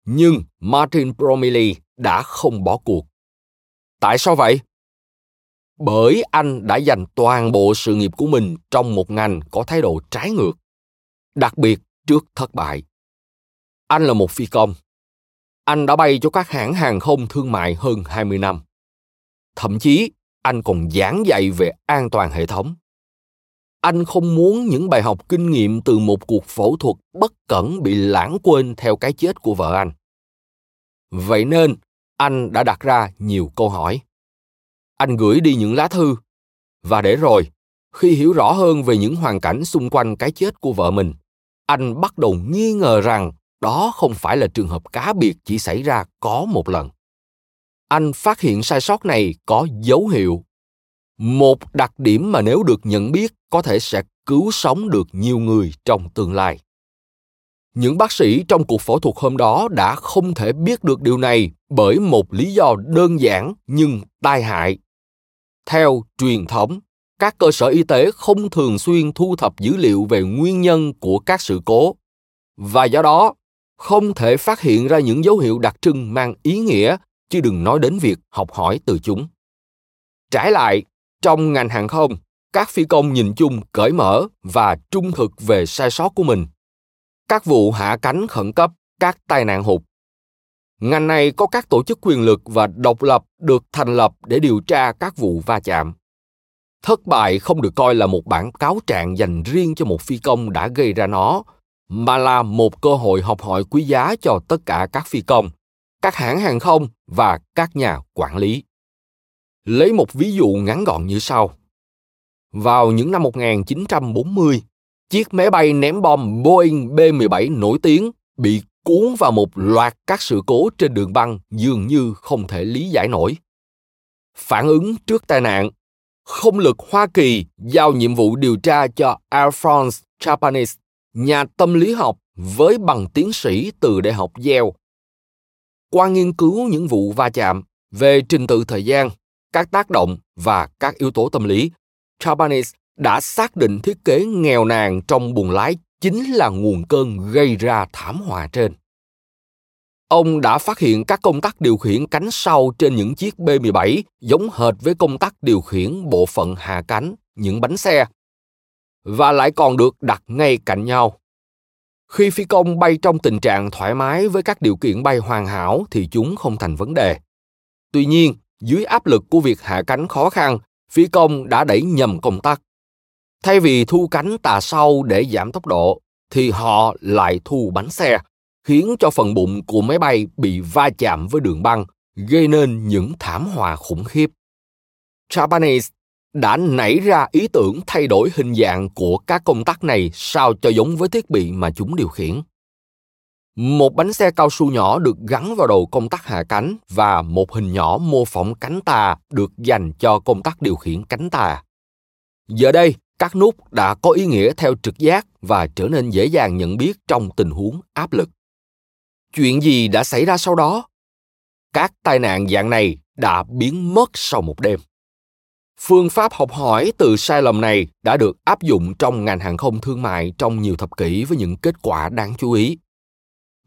Nhưng martin bromley đã không bỏ cuộc. Tại sao vậy? Bởi anh đã dành toàn bộ sự nghiệp của mình trong một ngành có thái độ trái ngược đặc biệt trước thất bại anh là một phi công anh đã bay cho các hãng hàng không thương mại hơn 20 năm. Thậm chí, anh còn giảng dạy về an toàn hệ thống. Anh không muốn những bài học kinh nghiệm từ một cuộc phẫu thuật bất cẩn bị lãng quên theo cái chết của vợ anh. Vậy nên, anh đã đặt ra nhiều câu hỏi. Anh gửi đi những lá thư. Và để rồi, khi hiểu rõ hơn về những hoàn cảnh xung quanh cái chết của vợ mình, anh bắt đầu nghi ngờ rằng đó không phải là trường hợp cá biệt chỉ xảy ra có một lần. Anh phát hiện sai sót này có dấu hiệu. Một đặc điểm mà nếu được nhận biết có thể sẽ cứu sống được nhiều người trong tương lai. Những bác sĩ trong cuộc phẫu thuật hôm đó đã không thể biết được điều này bởi một lý do đơn giản nhưng tai hại theo truyền thống, các cơ sở y tế không thường xuyên thu thập dữ liệu về nguyên nhân của các sự cố. Và do đó, không thể phát hiện ra những dấu hiệu đặc trưng mang ý nghĩa, chứ đừng nói đến việc học hỏi từ chúng. Trái lại, trong ngành hàng không, các phi công nhìn chung cởi mở và trung thực về sai sót của mình. Các vụ hạ cánh khẩn cấp, các tai nạn hụt ngành này có các tổ chức quyền lực và độc lập được thành lập để điều tra các vụ va chạm thất bại không được coi là một bản cáo trạng dành riêng cho một phi công đã gây ra nó mà là một cơ hội học hỏi quý giá cho tất cả các phi công, các hãng hàng không và các nhà quản lý. Lấy một ví dụ ngắn gọn như sau. Vào những năm 1940, chiếc máy bay ném bom Boeing B-17 nổi tiếng bị cuốn vào một loạt các sự cố trên đường băng dường như không thể lý giải nổi. Phản ứng trước tai nạn, không lực Hoa Kỳ giao nhiệm vụ điều tra cho Alphonse Chapanis nhà tâm lý học với bằng tiến sĩ từ Đại học Yale. Qua nghiên cứu những vụ va chạm về trình tự thời gian, các tác động và các yếu tố tâm lý, Chapanis đã xác định thiết kế nghèo nàn trong buồng lái chính là nguồn cơn gây ra thảm họa trên. Ông đã phát hiện các công tắc điều khiển cánh sau trên những chiếc B-17 giống hệt với công tắc điều khiển bộ phận hạ cánh, những bánh xe và lại còn được đặt ngay cạnh nhau. Khi phi công bay trong tình trạng thoải mái với các điều kiện bay hoàn hảo thì chúng không thành vấn đề. Tuy nhiên, dưới áp lực của việc hạ cánh khó khăn, phi công đã đẩy nhầm công tắc. Thay vì thu cánh tà sau để giảm tốc độ, thì họ lại thu bánh xe, khiến cho phần bụng của máy bay bị va chạm với đường băng, gây nên những thảm họa khủng khiếp. Japanese đã nảy ra ý tưởng thay đổi hình dạng của các công tắc này sao cho giống với thiết bị mà chúng điều khiển. Một bánh xe cao su nhỏ được gắn vào đầu công tắc hạ cánh và một hình nhỏ mô phỏng cánh tà được dành cho công tắc điều khiển cánh tà. Giờ đây, các nút đã có ý nghĩa theo trực giác và trở nên dễ dàng nhận biết trong tình huống áp lực. Chuyện gì đã xảy ra sau đó? Các tai nạn dạng này đã biến mất sau một đêm phương pháp học hỏi từ sai lầm này đã được áp dụng trong ngành hàng không thương mại trong nhiều thập kỷ với những kết quả đáng chú ý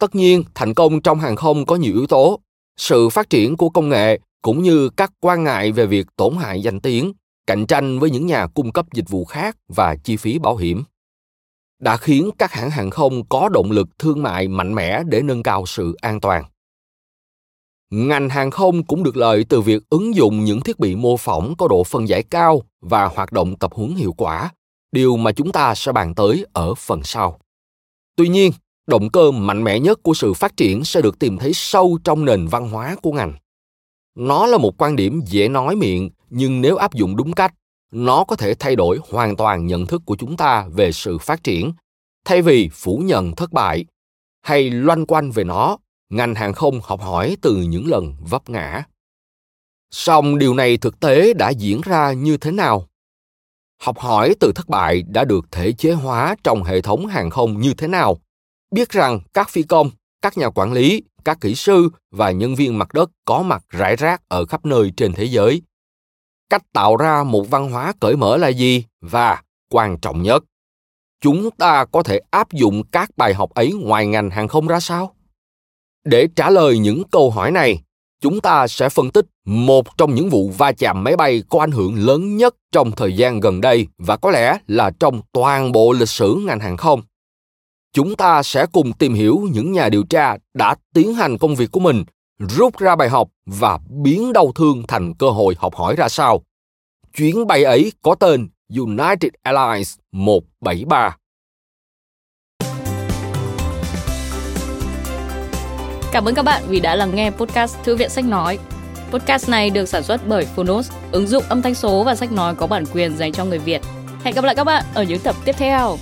tất nhiên, thành công trong hàng không có nhiều yếu tố sự phát triển của công nghệ cũng như các quan ngại về việc tổn hại danh tiếng cạnh tranh với những nhà cung cấp dịch vụ khác và chi phí bảo hiểm. Đã khiến các hãng hàng không có động lực thương mại mạnh mẽ để nâng cao sự an toàn. Ngành hàng không cũng được lợi từ việc ứng dụng những thiết bị mô phỏng có độ phân giải cao và hoạt động tập huấn hiệu quả, điều mà chúng ta sẽ bàn tới ở phần sau. Tuy nhiên, động cơ mạnh mẽ nhất của sự phát triển sẽ được tìm thấy sâu trong nền văn hóa của ngành. Nó là một quan điểm dễ nói miệng nhưng nếu áp dụng đúng cách nó có thể thay đổi hoàn toàn nhận thức của chúng ta về sự phát triển thay vì phủ nhận thất bại hay loanh quanh về nó ngành hàng không học hỏi từ những lần vấp ngã. Song điều này thực tế đã diễn ra như thế nào? Học hỏi từ thất bại đã được thể chế hóa trong hệ thống hàng không như thế nào? Biết rằng các phi công, các nhà quản lý, các kỹ sư và nhân viên mặt đất có mặt rải rác ở khắp nơi trên thế giới cách tạo ra một văn hóa cởi mở là gì? Và, quan trọng nhất, chúng ta có thể áp dụng các bài học ấy ngoài ngành hàng không ra sao? Để trả lời những câu hỏi này, chúng ta sẽ phân tích một trong những vụ va chạm máy bay có ảnh hưởng lớn nhất trong thời gian gần đây và có lẽ là trong toàn bộ lịch sử ngành hàng không. Chúng ta sẽ cùng tìm hiểu những nhà điều tra đã tiến hành công việc của mình rút ra bài học và biến đau thương thành cơ hội học hỏi ra sao. Chuyến bay ấy có tên United Airlines 173. Cảm ơn các bạn vì đã lắng nghe podcast Thư viện Sách Nói. Podcast này được sản xuất bởi Phonos, ứng dụng âm thanh số và sách nói có bản quyền dành cho người Việt. Hẹn gặp lại các bạn ở những tập tiếp theo.